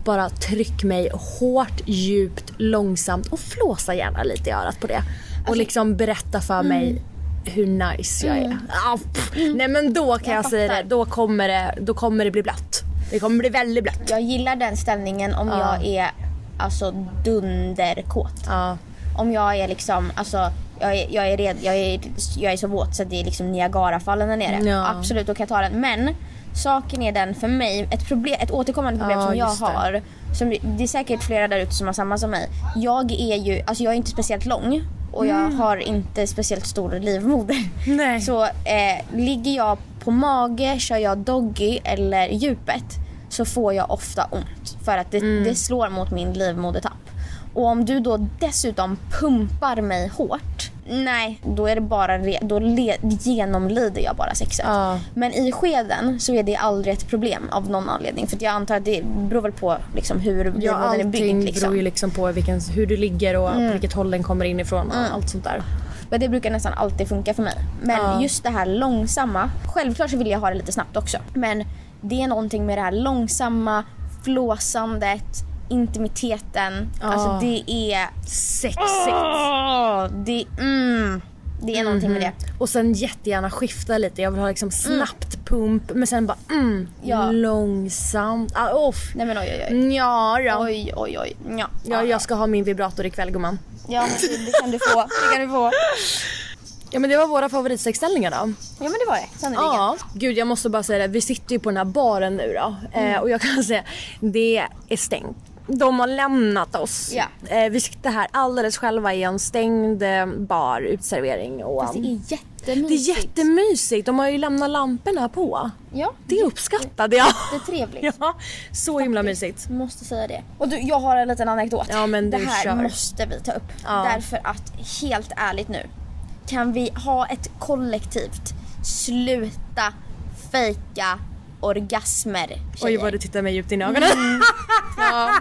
B: bara tryck mig hårt, djupt, långsamt och flåsa gärna lite i örat på det. Och liksom berätta för mig hur nice jag är. Ah, pff. Nej men då kan jag,
A: Jag
B: säga det, då kommer det, då kommer det bli blött. Det kommer bli väldigt blött.
A: Jag gillar den ställningen om jag är alltså dunderkåt.
B: Ja.
A: Om jag är liksom, alltså jag är, jag är, red, jag är, jag är så våt så det är liksom Niagarafallen där nere.
B: Ja.
A: Absolut, då kan jag ta den. Men saken är den för mig, ett, problem, ett återkommande problem
B: Ja,
A: som jag
B: det.
A: har. Som, det är säkert flera där ute som har samma som mig. Jag är ju, alltså jag är inte speciellt lång och jag har inte speciellt stor livmoder.
B: Mm. Nej.
A: Så eh, ligger jag på mage, kör jag doggy eller djupet så får jag ofta ont. För att det,
B: Mm.
A: det slår mot min livmodertapp. Och om du då dessutom pumpar mig hårt. Nej, då är det bara då genomlider jag bara sexet.
B: Ja.
A: Men i skeden så är det aldrig ett problem av någon anledning. För jag antar att det beror väl på liksom hur
B: Ja,
A: är
B: allting
A: byggd. Liksom.
B: beror ju liksom på vilken, hur du ligger och på vilket håll den kommer in ifrån och allt sånt där.
A: Men det brukar nästan alltid funka för mig. Men
B: Ja.
A: just det här långsamma. Självklart så vill jag ha det lite snabbt också. Men det är någonting med det här långsamma, flåsandet, intimiteten. Alltså det är...
B: Sexigt.
A: Åh, det, mm, det är någonting med det.
B: Och sen jättegärna skifta lite. Jag vill ha liksom snabbt pump men sen bara mm,
A: Ja.
B: långsamt. Ah, off.
A: Nej men oj oj oj.
B: Ja, då.
A: Oj oj oj. Ja,
B: Ja, jag ska ha min vibrator ikväll gumman.
A: ja men det, det kan du få. Det kan du få.
B: Ja men det var våra favoritsexställningar då.
A: Ja men det var det. Sannerligen.
B: Ja, gud jag måste bara säga det. Vi sitter ju på den här baren nu då.
A: Mm.
B: Eh, och jag kan säga, det är stängt. De har lämnat oss. Eh, vi sitter här alldeles själva i en stängd eh, bar, utservering. Och,
A: Fast det är
B: det är
A: jättemysigt.
B: jättemysigt. De har ju lämnat lamporna på.
A: Ja,
B: Det uppskattade jag.
A: det är trevligt.
B: Ja, så himla mysigt.
A: Måste säga det. Och du, jag har en liten anekdot.
B: Ja, men
A: det här
B: kör.
A: måste vi ta upp.
B: Ja.
A: Därför att helt ärligt nu. Kan vi ha ett kollektivt sluta fejka orgasmer
B: Oj
A: tjejer?
B: vad du tittar mig djupt in i ögonen.
A: ja.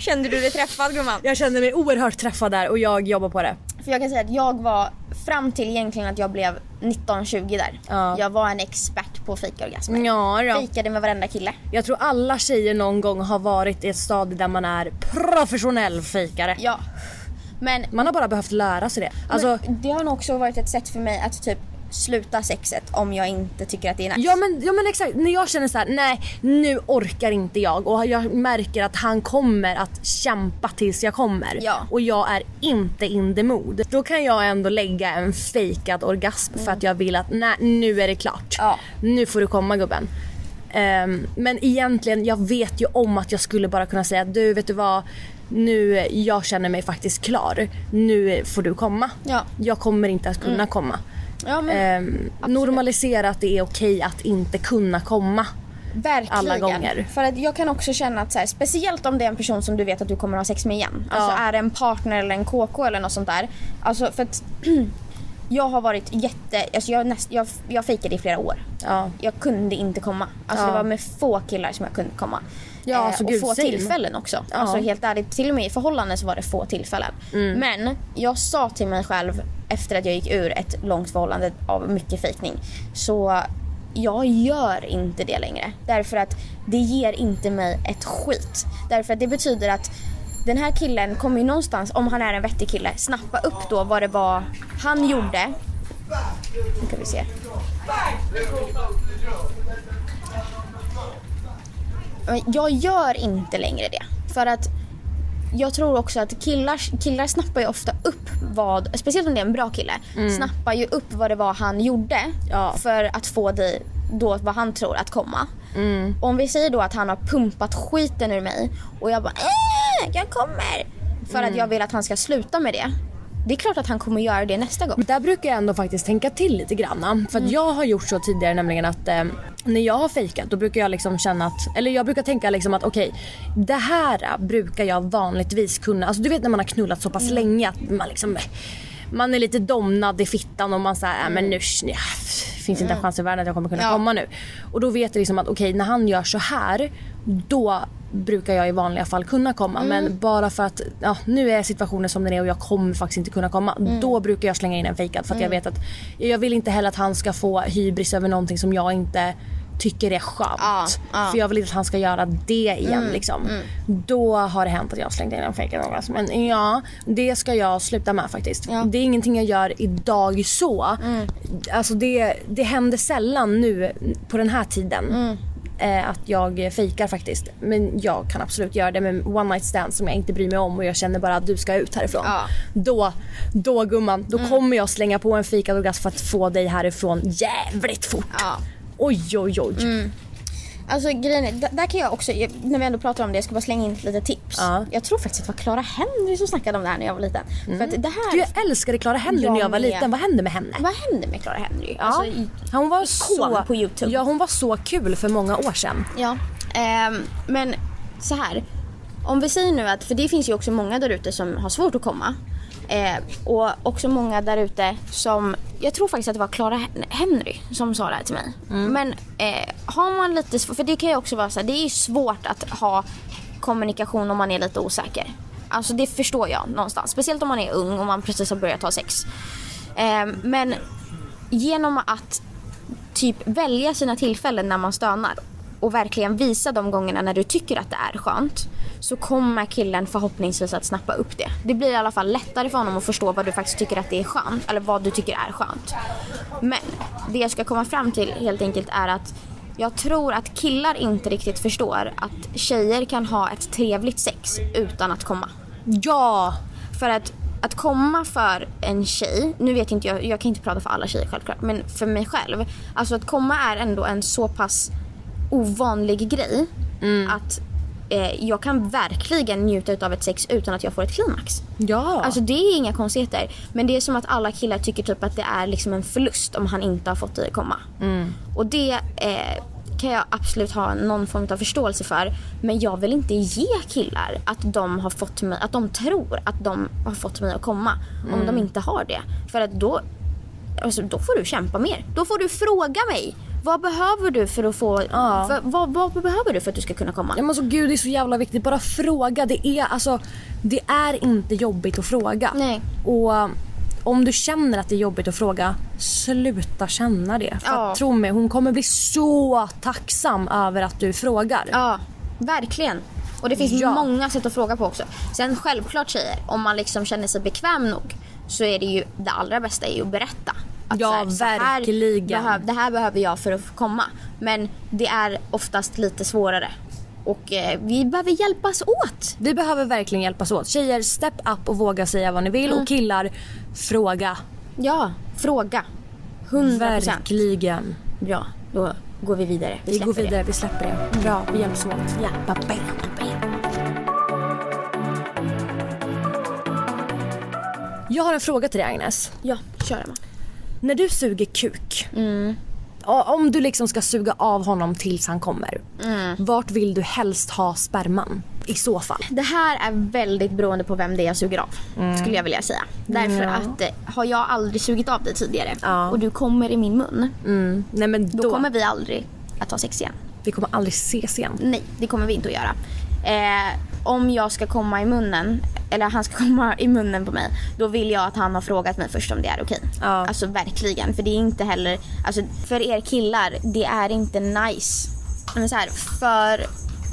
A: Kände du dig träffad gumman?
B: Jag kände mig oerhört träffad där och jag jobbar på det.
A: För jag kan säga att jag var fram till egentligen att jag blev 19-20 där.
B: Ja.
A: Jag var en expert på fejka orgasmer.
B: Ja, då.
A: Fejkade med varenda kille.
B: Jag tror alla tjejer någon gång har varit i ett stadie där man är professionell fejkare.
A: Ja. Men
B: Man har bara behövt lära sig det. Alltså,
A: det har nog också varit ett sätt för mig att typ sluta sexet om jag inte tycker att det är nice.
B: ja, men, ja men exakt, när jag känner så här: nej nu orkar inte jag och jag märker att han kommer att kämpa tills jag kommer
A: Ja.
B: och jag är inte in the mood. Då kan jag ändå lägga en fejkad orgasm för att jag vill att nej nu är det klart.
A: Ja.
B: Nu får du komma gubben. Ehm, men egentligen, jag vet ju om att jag skulle bara kunna säga du vet du vad nu, jag känner mig faktiskt klar. Nu får du komma.
A: Ja.
B: Jag kommer inte att kunna komma.
A: Ja, men,
B: Ehm, normalisera att det är okej att inte kunna komma.
A: Verkligen.
B: alla gånger.
A: För att jag kan också känna att så här, speciellt om det är en person som du vet att du kommer ha sex med igen. Alltså
B: Ja.
A: är det en partner eller en KK eller något sånt där. Alltså för att jag har varit jätte, alltså jag, näst, jag, jag fejkade i flera år.
B: Ja.
A: Jag kunde inte komma. Alltså det var med få killar som jag kunde komma. Eh,
B: Ja, alltså,
A: och
B: gud,
A: få
B: same.
A: tillfällen också.
B: Ja.
A: Alltså helt ärligt, till och med i förhållanden så var det få tillfällen.
B: Mm.
A: Men jag sa till mig själv efter att jag gick ur ett långt förhållande av mycket fejkning. Så jag gör inte det längre. Därför att det ger inte mig ett skit. Därför att det betyder att den här killen kommer ju någonstans, om han är en vettig kille, snappa upp då vad det var han gjorde. Nu kan vi se. Jag gör inte längre det. För att jag tror också att killar, killar snappar ju ofta upp vad, speciellt om det är en bra kille, snappar ju upp vad det var han gjorde
B: Ja.
A: för att få dig då vad han tror att komma. Om vi säger då att han har pumpat skiten ur mig och jag bara äh, jag kommer. För att jag vill att han ska sluta med det. Det är klart att han kommer göra det nästa gång.
B: Där brukar jag ändå faktiskt tänka till lite grann. För att jag har gjort så tidigare nämligen att eh, när jag har fejkat då brukar jag liksom känna att, eller jag brukar tänka liksom att okej det här brukar jag vanligtvis kunna, alltså du vet när man har knullat så pass länge att man liksom man är lite domnad i fittan och man säger äh, men nu ja, finns inte en chans i världen att jag kommer kunna
A: Ja.
B: komma nu. Och då vet jag liksom att okej när han gör så här då brukar jag i vanliga fall kunna komma men bara för att ja, nu är situationen som den är och jag kommer faktiskt inte kunna komma. Då brukar jag slänga in en fejkad för att jag vet att jag vill inte heller att han ska få hybris över någonting som jag inte tycker är skönt.
A: Ja, ja.
B: För jag vill inte att han ska göra det igen liksom. Då har det hänt att jag har slängt in en fejkad orgasm. Men ja, det ska jag sluta med faktiskt.
A: Ja.
B: Det är ingenting jag gör idag så. Alltså det, det händer sällan nu på den här tiden. Eh, att jag fejkar faktiskt. Men jag kan absolut göra det med one night stand som jag inte bryr mig om och jag känner bara att du ska ut härifrån.
A: Ja.
B: Då, då gumman, då kommer jag slänga på en fejkad orgasm för att få dig härifrån jävligt fort.
A: Ja.
B: Oj oj oj.
A: Alltså grejen är, där, där kan jag också, när vi ändå pratar om det, jag ska bara slänga in lite tips.
B: Ja.
A: Jag tror faktiskt att det var Clara Henry som snackade om det här när jag var liten. För att det här,
B: Du jag älskade Clara Henry
A: Jag
B: när jag var
A: med.
B: liten. Vad hände med henne?
A: vad hände med Clara Henry?
B: Ja.
A: Alltså, i,
B: hon var så,
A: på YouTube.
B: Ja hon var så kul för många år sedan.
A: Ja, ehm, men så här. Om vi säger nu att, för det finns ju också många där ute som har svårt att komma. Eh, och också många där ute som, jag tror faktiskt att det var Clara Hen- Henry som sa det här till mig. Men eh, har man lite svårt, för det kan ju också vara så här, det är svårt att ha kommunikation om man är lite osäker. Alltså det förstår jag någonstans. Speciellt om man är ung och man precis har börjat ha sex. Eh, men genom att typ välja sina tillfällen när man stönar och verkligen visa de gångerna när du tycker att det är skönt så kommer killen förhoppningsvis att snappa upp det. Det blir i alla fall lättare för honom att förstå vad du faktiskt tycker att det är skönt eller vad du tycker är skönt. Men det jag ska komma fram till helt enkelt är att jag tror att killar inte riktigt förstår att tjejer kan ha ett trevligt sex utan att komma.
B: Ja!
A: För att, att komma för en tjej, nu vet inte jag, jag kan inte prata för alla tjejer självklart, men för mig själv. Alltså att komma är ändå en så pass ovanlig grej att eh, jag kan verkligen njuta av ett sex utan att jag får ett klimax.
B: Ja.
A: Alltså det är inga konstigheter. Men det är som att alla killar tycker typ att det är liksom en förlust om han inte har fått dig att komma. Och det eh, kan jag absolut ha någon form av förståelse för. Men jag vill inte ge killar att de har fått mig, att de tror att de har fått mig att komma. Om de inte har det. För att då, alltså, då får du kämpa mer. Då får du fråga mig. Vad behöver du för att få,
B: Ja.
A: för, vad, vad behöver du för att du ska kunna komma?
B: Ja men så gud det är så jävla viktigt. Bara fråga. Det är alltså, det är inte jobbigt att fråga.
A: Nej.
B: Och um, om du känner att det är jobbigt att fråga, sluta känna det. För
A: Ja.
B: att, tro mig, hon kommer bli så tacksam över att du frågar.
A: Ja, verkligen. Och det finns
B: Ja.
A: många sätt att fråga på också. Sen självklart tjejer, om man liksom känner sig bekväm nog så är det ju det allra bästa är ju att berätta. Att
B: Ja,
A: så här, så här
B: verkligen.
A: behöv- det här behöver jag för att komma. Men det är oftast lite svårare. Och eh, vi behöver hjälpas åt.
B: Vi behöver verkligen hjälpas åt. Tjejer, step up och våga säga vad ni vill.
A: Mm.
B: Och killar, fråga.
A: Ja, fråga. 100%.
B: Verkligen.
A: Bra, då går vi vidare.
B: Vi går
A: släpper
B: vidare, vi släpper det. Bra, vi hjälps åt. Ja, bam, bam, bam. Jag har en fråga till dig Agnes.
A: Det. Ja, kör Emma.
B: När du suger kuk.
A: Mm.
B: Om du liksom ska suga av honom tills han kommer.
A: Mm.
B: Vart vill du helst ha sperman? I så fall.
A: Det här är väldigt beroende på vem det är jag suger av. Skulle jag vilja säga. Därför
B: Ja.
A: att eh, har jag aldrig sugit av dig tidigare
B: Ja.
A: och du kommer i min mun.
B: Nej men då,
A: Då kommer vi aldrig att ha sex igen.
B: vi kommer aldrig ses igen.
A: Nej, det kommer vi inte att göra. Eh, om jag ska komma i munnen, eller han ska komma i munnen på mig, då vill jag att han har frågat mig först om det är okej.
B: Ja.
A: Alltså verkligen, för det är inte heller, alltså för er killar, det är inte nice. Men så här, för,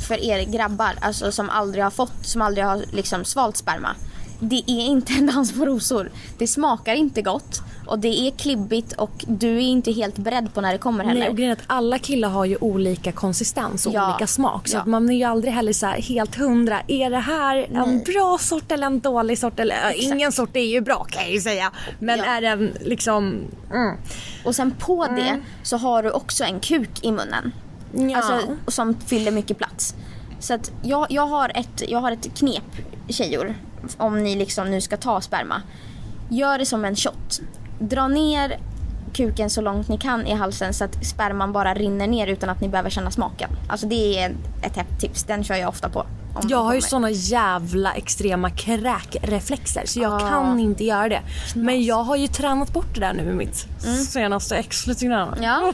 A: för er grabbar, alltså som aldrig har fått, som aldrig har liksom svalt sperma. Det är inte en dans på rosor. Det smakar inte gott och det är klibbigt och du är inte helt beredd på när det kommer heller.
B: Nej, och grejen är att alla killar har ju olika konsistens och
A: Ja.
B: olika smak. Så
A: Ja.
B: att man är ju aldrig heller så helt hundra. Är det här en bra sort eller en dålig sort? Eller, ingen sort är ju bra kan jag ju säga. Men
A: Ja.
B: är den liksom... Mm.
A: Och sen på det så har du också en kuk i munnen.
B: Ja.
A: Alltså, som fyller mycket plats. Så att jag, jag, har ett, jag har ett knep tjejor. Om ni liksom nu ska ta sperma. Gör det som en shot. Dra ner kuken så långt ni kan i halsen så att sperman bara rinner ner utan att ni behöver känna smaken. Alltså det är ett hett tips. Den kör jag ofta på.
B: Jag har ju såna jävla extrema kräkreflexer så jag
A: Ah.
B: kan inte göra det. Men jag har ju tränat bort det där nu med mitt senaste ex lite grann.
A: Mm. Ja.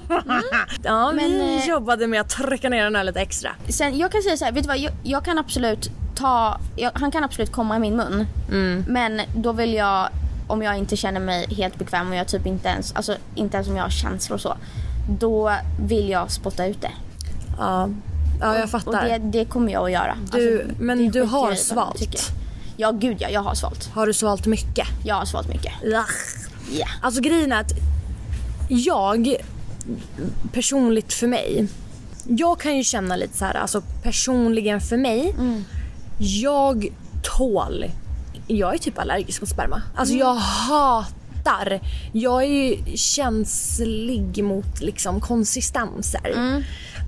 B: Ja,
A: Men,
B: vi
A: eh,
B: jobbade med att trycka ner den här lite extra.
A: Sen, jag kan säga så här, vet du vad? Jag, jag kan absolut ta, jag, han kan absolut komma i min mun.
B: Mm.
A: Men då vill jag, om jag inte känner mig helt bekväm och jag typ inte ens, alltså inte ens om jag har känslor och så. Då vill jag spotta ut det.
B: Ja, ja jag
A: Och
B: fattar.
A: det, det kommer jag att göra.
B: Du,
A: Alltså,
B: men du har svalt.
A: Ja gud ja, jag har svalt.
B: Har du svalt mycket?
A: Jag har svalt mycket. Ja.
B: Alltså grejen är att jag personligt för mig. Jag kan ju känna lite så här, alltså personligen för mig. Jag tål. Jag är typ allergisk mot sperma. Alltså jag hatar. Jag är ju känslig mot liksom konsistenser.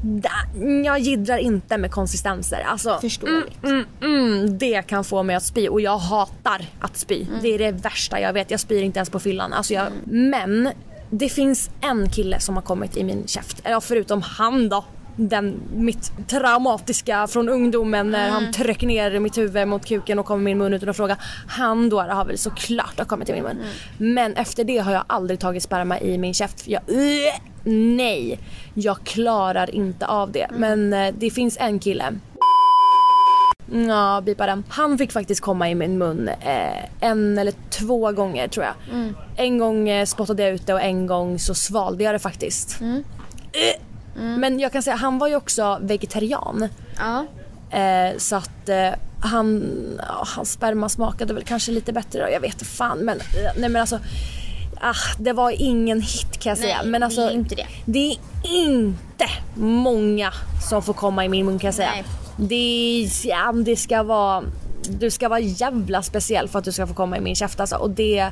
B: Da- Jag jiddrar inte med konsistenser. Alltså,
A: Förståeligt.
B: Mm, mm, det kan få mig att spy och jag hatar att spy. Det är det värsta jag vet. Jag spyr inte ens på fyllan. Alltså jag, Men det finns en kille som har kommit i min käft. Ja, förutom han då. Den, mitt traumatiska från ungdomen när han tryckte ner mitt huvud mot kuken och kom i min mun utan att fråga. Han då har väl såklart har kommit i min mun. Men efter det har jag aldrig tagit sperma i min käft. Jag, nej, jag klarar inte av det. Men eh, det finns en kille Ja, bipa den. Han fick faktiskt komma i min mun eh, en eller två gånger tror jag. En gång eh, spottade jag ut det och en gång så svalde jag det faktiskt. Eh. Men jag kan säga, han var ju också vegetarian.
A: Ja.
B: Eh, så att eh, han, ja, hans sperma smakade väl kanske lite bättre då, jag vet inte fan men eh, nej men alltså ah, det var ingen hit kan jag säga.
A: Nej,
B: men
A: det
B: alltså,
A: är inte det.
B: det är inte många som får komma i min mun kan jag säga.
A: Nej.
B: Det, är- ja, det ska vara du ska vara jävla speciell för att du ska få komma i min käft alltså. Och det,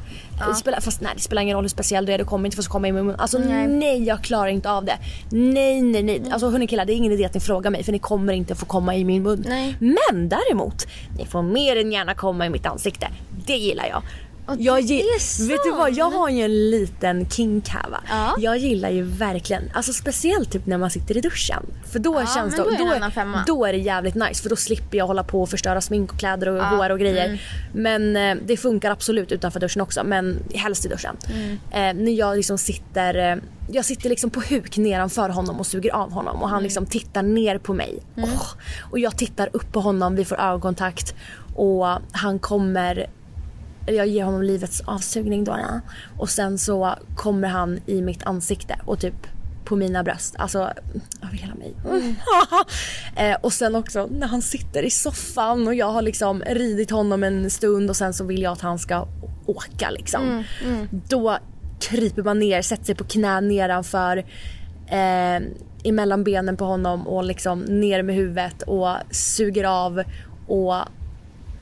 B: det spelar, fast nej det spelar ingen roll hur speciell du är, du kommer inte få komma i min mun. Alltså nej.
A: Nej.
B: jag klarar inte av det. Nej nej nej. Alltså hörni killar det är ingen idé att ni frågar mig för ni kommer inte få komma i min mun.
A: Nej.
B: Men däremot, ni får mer än gärna komma i mitt ansikte. Det gillar jag.
A: Och
B: Jag
A: det är
B: vet du vad, jag har ju en liten kink här va.
A: Ja.
B: Jag gillar ju verkligen, alltså speciellt typ när man sitter i duschen. För då
A: Ja,
B: känns det,
A: då är annan femma.
B: då är det jävligt nice för då slipper jag hålla på och förstöra smink och kläder och
A: Ja,
B: hår och grejer.
A: mm.
B: Men eh, det funkar absolut utanför duschen också men helst i duschen.
A: Mm.
B: Eh, när jag liksom sitter, eh, jag sitter liksom på huk nedanför honom och suger av honom och
A: Mm.
B: han liksom tittar ner på mig. Åh, och jag tittar upp på honom, vi får ögonkontakt och han kommer jag ger honom livets avsugning då. ja. Och sen så kommer han i mitt ansikte och typ på mina bröst. Alltså över hela mig. eh, och sen också när han sitter i soffan och jag har liksom ridit honom en stund och sen så vill jag att han ska åka liksom. Då kryper man ner, sätter sig på knä nedanför eh, emellan benen på honom och liksom ner med huvudet och suger av och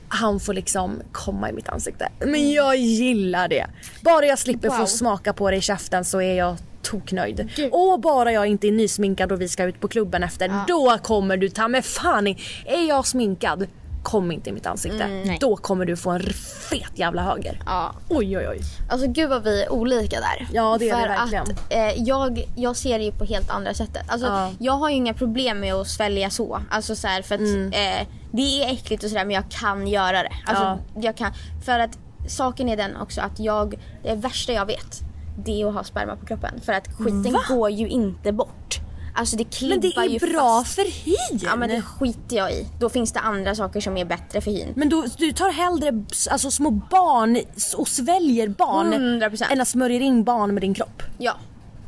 B: han får liksom komma i mitt ansikte. Men jag gillar det. Bara jag slipper
A: Wow.
B: få smaka på det i käften så är jag toknöjd. Och bara jag inte är nysminkad och vi ska ut på klubben efter, då kommer du ta med fan. Är jag sminkad, kom inte i mitt ansikte.
A: nej.
B: då kommer du få en fet jävla höger.
A: Ja.
B: Oj oj oj.
A: Alltså gud vad vi är olika där.
B: Ja, det är
A: För
B: vi verkligen.
A: Att, eh, jag, jag ser det ju på helt andra sättet. Alltså,
B: Ja.
A: Jag har ju inga problem med att svälja så. Alltså så här, för att
B: Mm.
A: eh, det är äckligt och sådär men jag kan göra det. Alltså, jag kan, för att saken är den också att jag, det värsta jag vet det är att ha sperma på kroppen. För att skiten
B: Va?
A: går ju inte bort. Alltså det klibbar
B: Men det är
A: ju
B: bra
A: fast.
B: för hyn.
A: Ja men det skiter jag i. Då finns det andra saker som är bättre för hyn.
B: Men du, du tar hellre alltså, små barn och sväljer barn
A: 100%.
B: än att smörja in barn med din kropp.
A: Ja.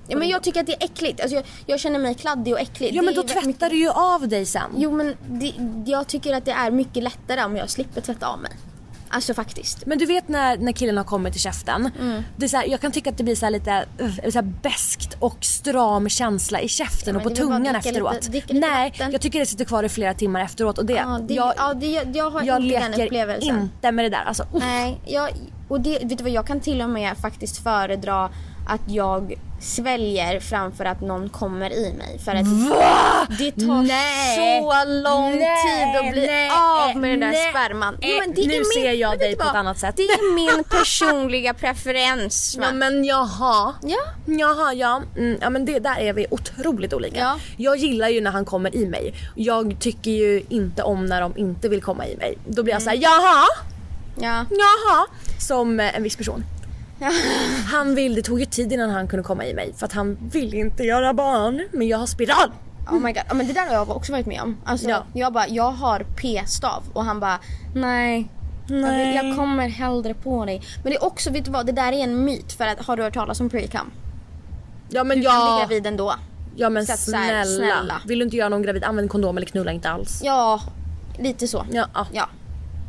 A: ja men jag tycker att det är äckligt. Alltså jag, jag känner mig kladdig och äcklig.
B: Ja men då tvättar du ju av dig sen.
A: Jo men det, jag tycker att det är mycket lättare om jag slipper tvätta av mig. Alltså faktiskt.
B: Men du vet när, när killen har kommit till käften. Det är så här, jag kan tycka att det blir så lite uh, så beskt och stram känsla i käften
A: Ja,
B: och på tungan efteråt.
A: lite- dricka lite
B: Nej,
A: vatten.
B: jag tycker det sitter kvar i flera timmar efteråt och det,
A: Ja, det,
B: jag,
A: ja, det, jag har
B: jag
A: inte den upplevelsen.
B: inte med det där. Alltså, uff.
A: Nej, jag, och det, vet du vad, jag kan till och med faktiskt föredra att jag sväljer framför att någon kommer i mig. För att det tar
B: Nej.
A: så lång
B: Nej,
A: tid att bli
B: nej,
A: av med den där sperman.
B: Eh, nu ser jag
A: men
B: dig på ett annat sätt.
A: Det är min personliga preferens.
B: Ja men jaha.
A: Ja.
B: Jaha ja. Mm, ja men det, där är vi otroligt olika.
A: Ja.
B: Jag gillar ju när han kommer i mig. Jag tycker ju inte om när de inte vill komma i mig. Då blir jag såhär jaha,
A: Ja.
B: jaha. Som eh, en viss person. Han vill, det tog ju tid innan han kunde komma i mig för att han vill inte göra barn. Men jag har spiral.
A: Oh my god. Ja, men det där har jag också varit med om. Alltså,
B: Ja.
A: Jag bara, jag har p-stav och han bara, nej. Jag, vill,
B: Nej.
A: jag kommer hellre på dig. Men det är också, vet du vad, det där är en myt. För att, har du hört talas om pre-cum?
B: Ja men
A: Du kan bli
B: jag...
A: gravid ändå.
B: Ja men
A: att så här,
B: snälla.
A: snälla.
B: Vill du inte göra någon gravid, använd kondom eller knulla inte alls.
A: Ja, lite så.
B: Ja. ja.
A: Ja.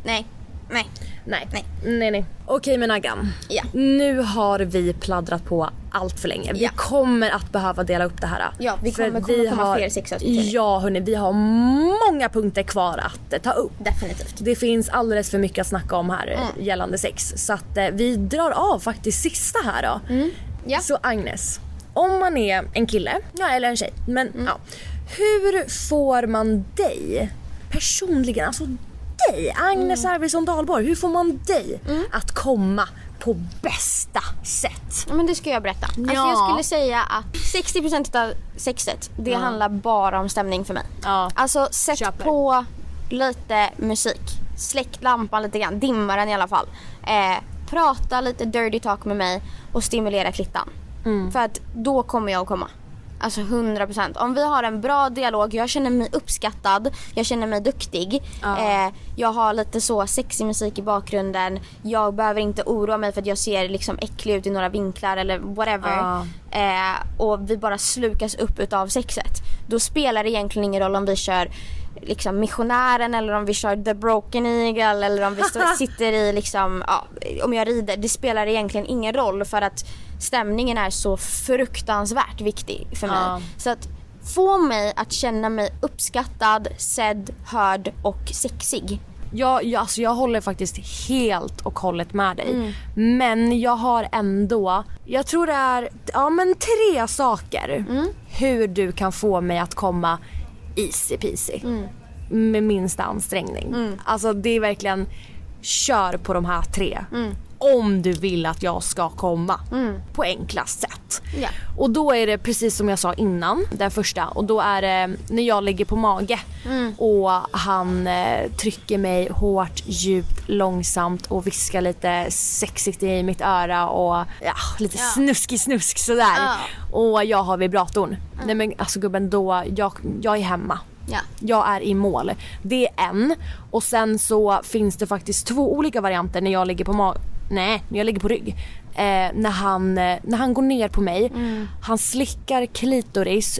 A: Nej. Nej.
B: Nej.
A: Nej.
B: Nej nej. Okej men Aggan.
A: Ja.
B: Nu har vi pladdrat på allt för länge. Vi
A: Ja.
B: kommer att behöva dela upp det här.
A: Ja, vi kommer- kommer komma fler sexavsnitt till.
B: Ja hörni, vi har många punkter kvar att eh, ta upp.
A: Definitivt.
B: Det finns alldeles för mycket att snacka om här
A: Mm.
B: gällande sex. Så att eh, vi drar av faktiskt sista här då.
A: Mm. Ja.
B: Så Agnes, om man är en kille, ja, eller en tjej, men
A: Mm.
B: ja. Hur får man dig personligen, alltså dig, Agnes
A: Mm.
B: Arvidsson Dahlborg, hur får man dig att komma på bästa sätt?
A: Ja, men det ska jag berätta. Alltså,
B: Ja.
A: jag skulle säga att 60% av sexet, det handlar bara om stämning för mig.
B: Ja.
A: Alltså sätt
B: Köper.
A: på lite musik. Släck lampan lite grann, dimma den i alla fall. Eh, prata lite dirty talk med mig och stimulera klittan.
B: Mm.
A: För att då kommer jag att komma. Alltså 100%. Om vi har en bra dialog, jag känner mig uppskattad, jag känner mig duktig. Eh, jag har lite så sexig musik i bakgrunden. Jag behöver inte oroa mig för att jag ser liksom äcklig ut i några vinklar eller whatever.
B: Ja.
A: Eh, och vi bara slukas upp utav sexet. Då spelar det egentligen ingen roll om vi kör liksom missionären eller om vi kör the broken eagle eller om vi sitter i liksom, ja, om jag rider. Det spelar egentligen ingen roll för att stämningen är så fruktansvärt viktig för mig.
B: Ja.
A: Så att få mig att känna mig uppskattad, sedd, hörd och sexig.
B: Jag, jag, alltså jag håller faktiskt helt och hållet med dig.
A: Mm.
B: Men jag har ändå, jag tror det är ja, men tre saker
A: Mm.
B: hur du kan få mig att komma easy peasy.
A: Mm.
B: Med minsta ansträngning. Alltså det är verkligen, kör på de här tre.
A: Mm.
B: Om du vill att jag ska komma på enklast sätt.
A: Ja.
B: Och då är det precis som jag sa innan, den första. Och då är det när jag ligger på mage och han eh, trycker mig hårt, djupt, långsamt och viskar lite sexigt i mitt öra och ja, lite snuskig snusk sådär.
A: Ja.
B: Och jag har vibratorn. Nej men alltså gubben då, jag, jag är hemma.
A: Ja.
B: Jag är i mål. Det är en. Och sen så finns det faktiskt två olika varianter när jag ligger på mag... Nej, jag ligger på rygg. Eh, när, han, eh, när han går ner på mig. Han slickar klitoris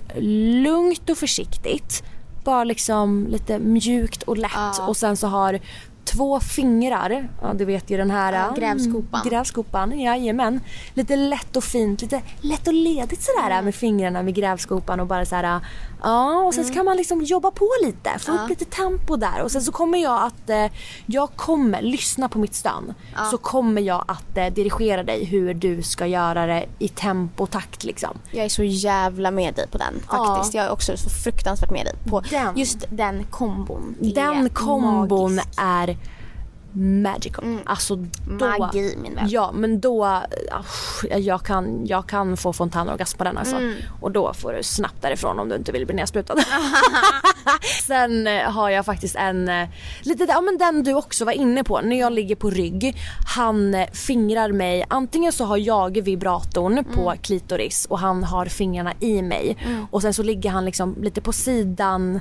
B: lugnt och försiktigt. Bara liksom lite mjukt och lätt. Och sen så har två fingrar, ja du vet ju den här
A: Ja, grävskopan.
B: Mm, grävskopan, jajamän. Lite lätt och fint, lite lätt och ledigt sådär med fingrarna med grävskopan och bara såhär Ja och sen så kan man liksom jobba på lite, få upp lite tempo där och sen så kommer jag att eh, Jag kommer, lyssna på mitt stön Så kommer jag att eh, dirigera dig hur du ska göra det i tempo och takt liksom
A: Jag är så jävla med dig på den
B: Ja.
A: faktiskt. Jag är också så fruktansvärt med dig på
B: Den.
A: just den kombon.
B: Den kombon
A: magiskt.
B: är magical. Alltså då,
A: Magi, min vän.
B: Ja men då, ah, jag kan, jag kan få fontänorgasm på den alltså.
A: Mm.
B: Och då får du snabbt därifrån om du inte vill bli nedsprutad. Sen eh, har jag faktiskt en, eh, lite ja men den du också var inne på, när jag ligger på rygg. Han fingrar mig, antingen så har jag vibratorn
A: Mm.
B: på klitoris och han har fingrarna i mig. Och sen så ligger han liksom lite på sidan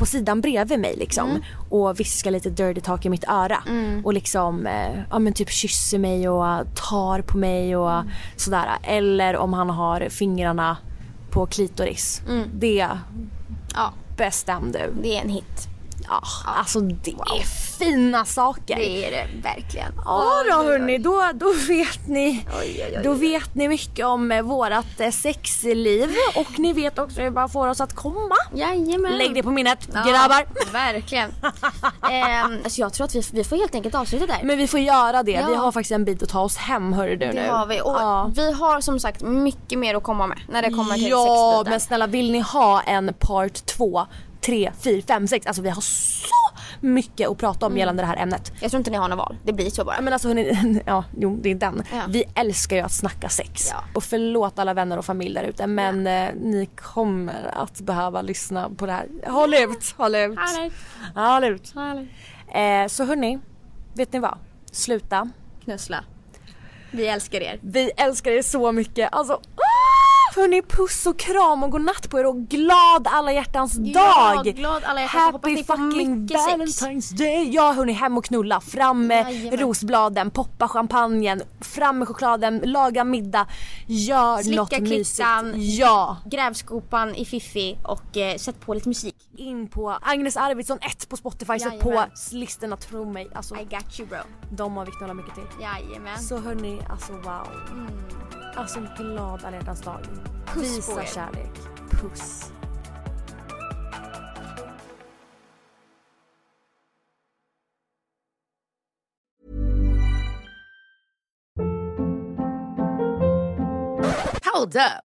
B: på sidan bredvid mig liksom
A: Mm.
B: och viskar lite dirty talk i mitt öra och liksom eh, ja men typ kysser mig och tar på mig och
A: Mm.
B: sådär eller om han har fingrarna på klitoris.
A: Mm.
B: Det
A: Ja,
B: bestäm du.
A: det är en hit.
B: Ja, alltså det är fina saker.
A: Det är det verkligen.
B: Ja då hörni, då, då vet ni
A: Oj, oj, oj,
B: Då vet ni mycket om eh, vårat eh, sexliv och ni vet också hur bara får oss att komma.
A: Jajamän.
B: Lägg det på minnet
A: Ja,
B: grabbar.
A: Verkligen. ehm, alltså jag tror att vi, vi får helt enkelt avsluta där.
B: Men vi får göra det.
A: Ja.
B: Vi har faktiskt en bit att ta oss hem hörru du
A: det
B: nu.
A: har vi. Och
B: ja.
A: vi har som sagt mycket mer att komma med när det kommer till
B: Ja
A: sexbiten.
B: men snälla vill ni ha en part 2, 3, 4, 5, 6. Alltså vi har så mycket att prata
A: Mm.
B: om gällande det här ämnet.
A: Jag tror inte ni har något val. Det blir så bara.
B: Men alltså hörni, ja jo det är den.
A: Ja.
B: Vi älskar ju att snacka sex.
A: Ja.
B: Och förlåt alla vänner och familj där ute men eh, ni kommer att behöva lyssna på det här. Håll ut, håll ut. Håll ut. Eh, så hörni, vet ni vad? Sluta.
A: Knussla. Vi älskar er.
B: Vi älskar er så mycket. Alltså! Hörni, puss och kram och godnatt på er och glad alla hjärtans
A: Ja,
B: dag!
A: glad alla hjärtans. Hoppas
B: Happy fucking
A: mycket sex.
B: Valentine's day! Ja hörni, hem och knulla. Fram med
A: Jajamän.
B: rosbladen, poppa champagnen, fram med chokladen, laga middag. Gör
A: Slicka
B: något mysigt.
A: kittan.
B: Ja!
A: Grävskopan i Fiffi och eh, sätt på lite musik.
B: In på Agnes Arvidsson 1 på Spotify, sätt på
A: Jajamän.
B: listorna, tro mig. Alltså,
A: I got you bro.
B: de har vi knullat mycket till.
A: Jajamän.
B: Så hörni, alltså wow. Alltså glad alla hjärtans dag.
A: Puss
B: Visa
A: på er.
B: kärlek. Puss.
E: Hold up.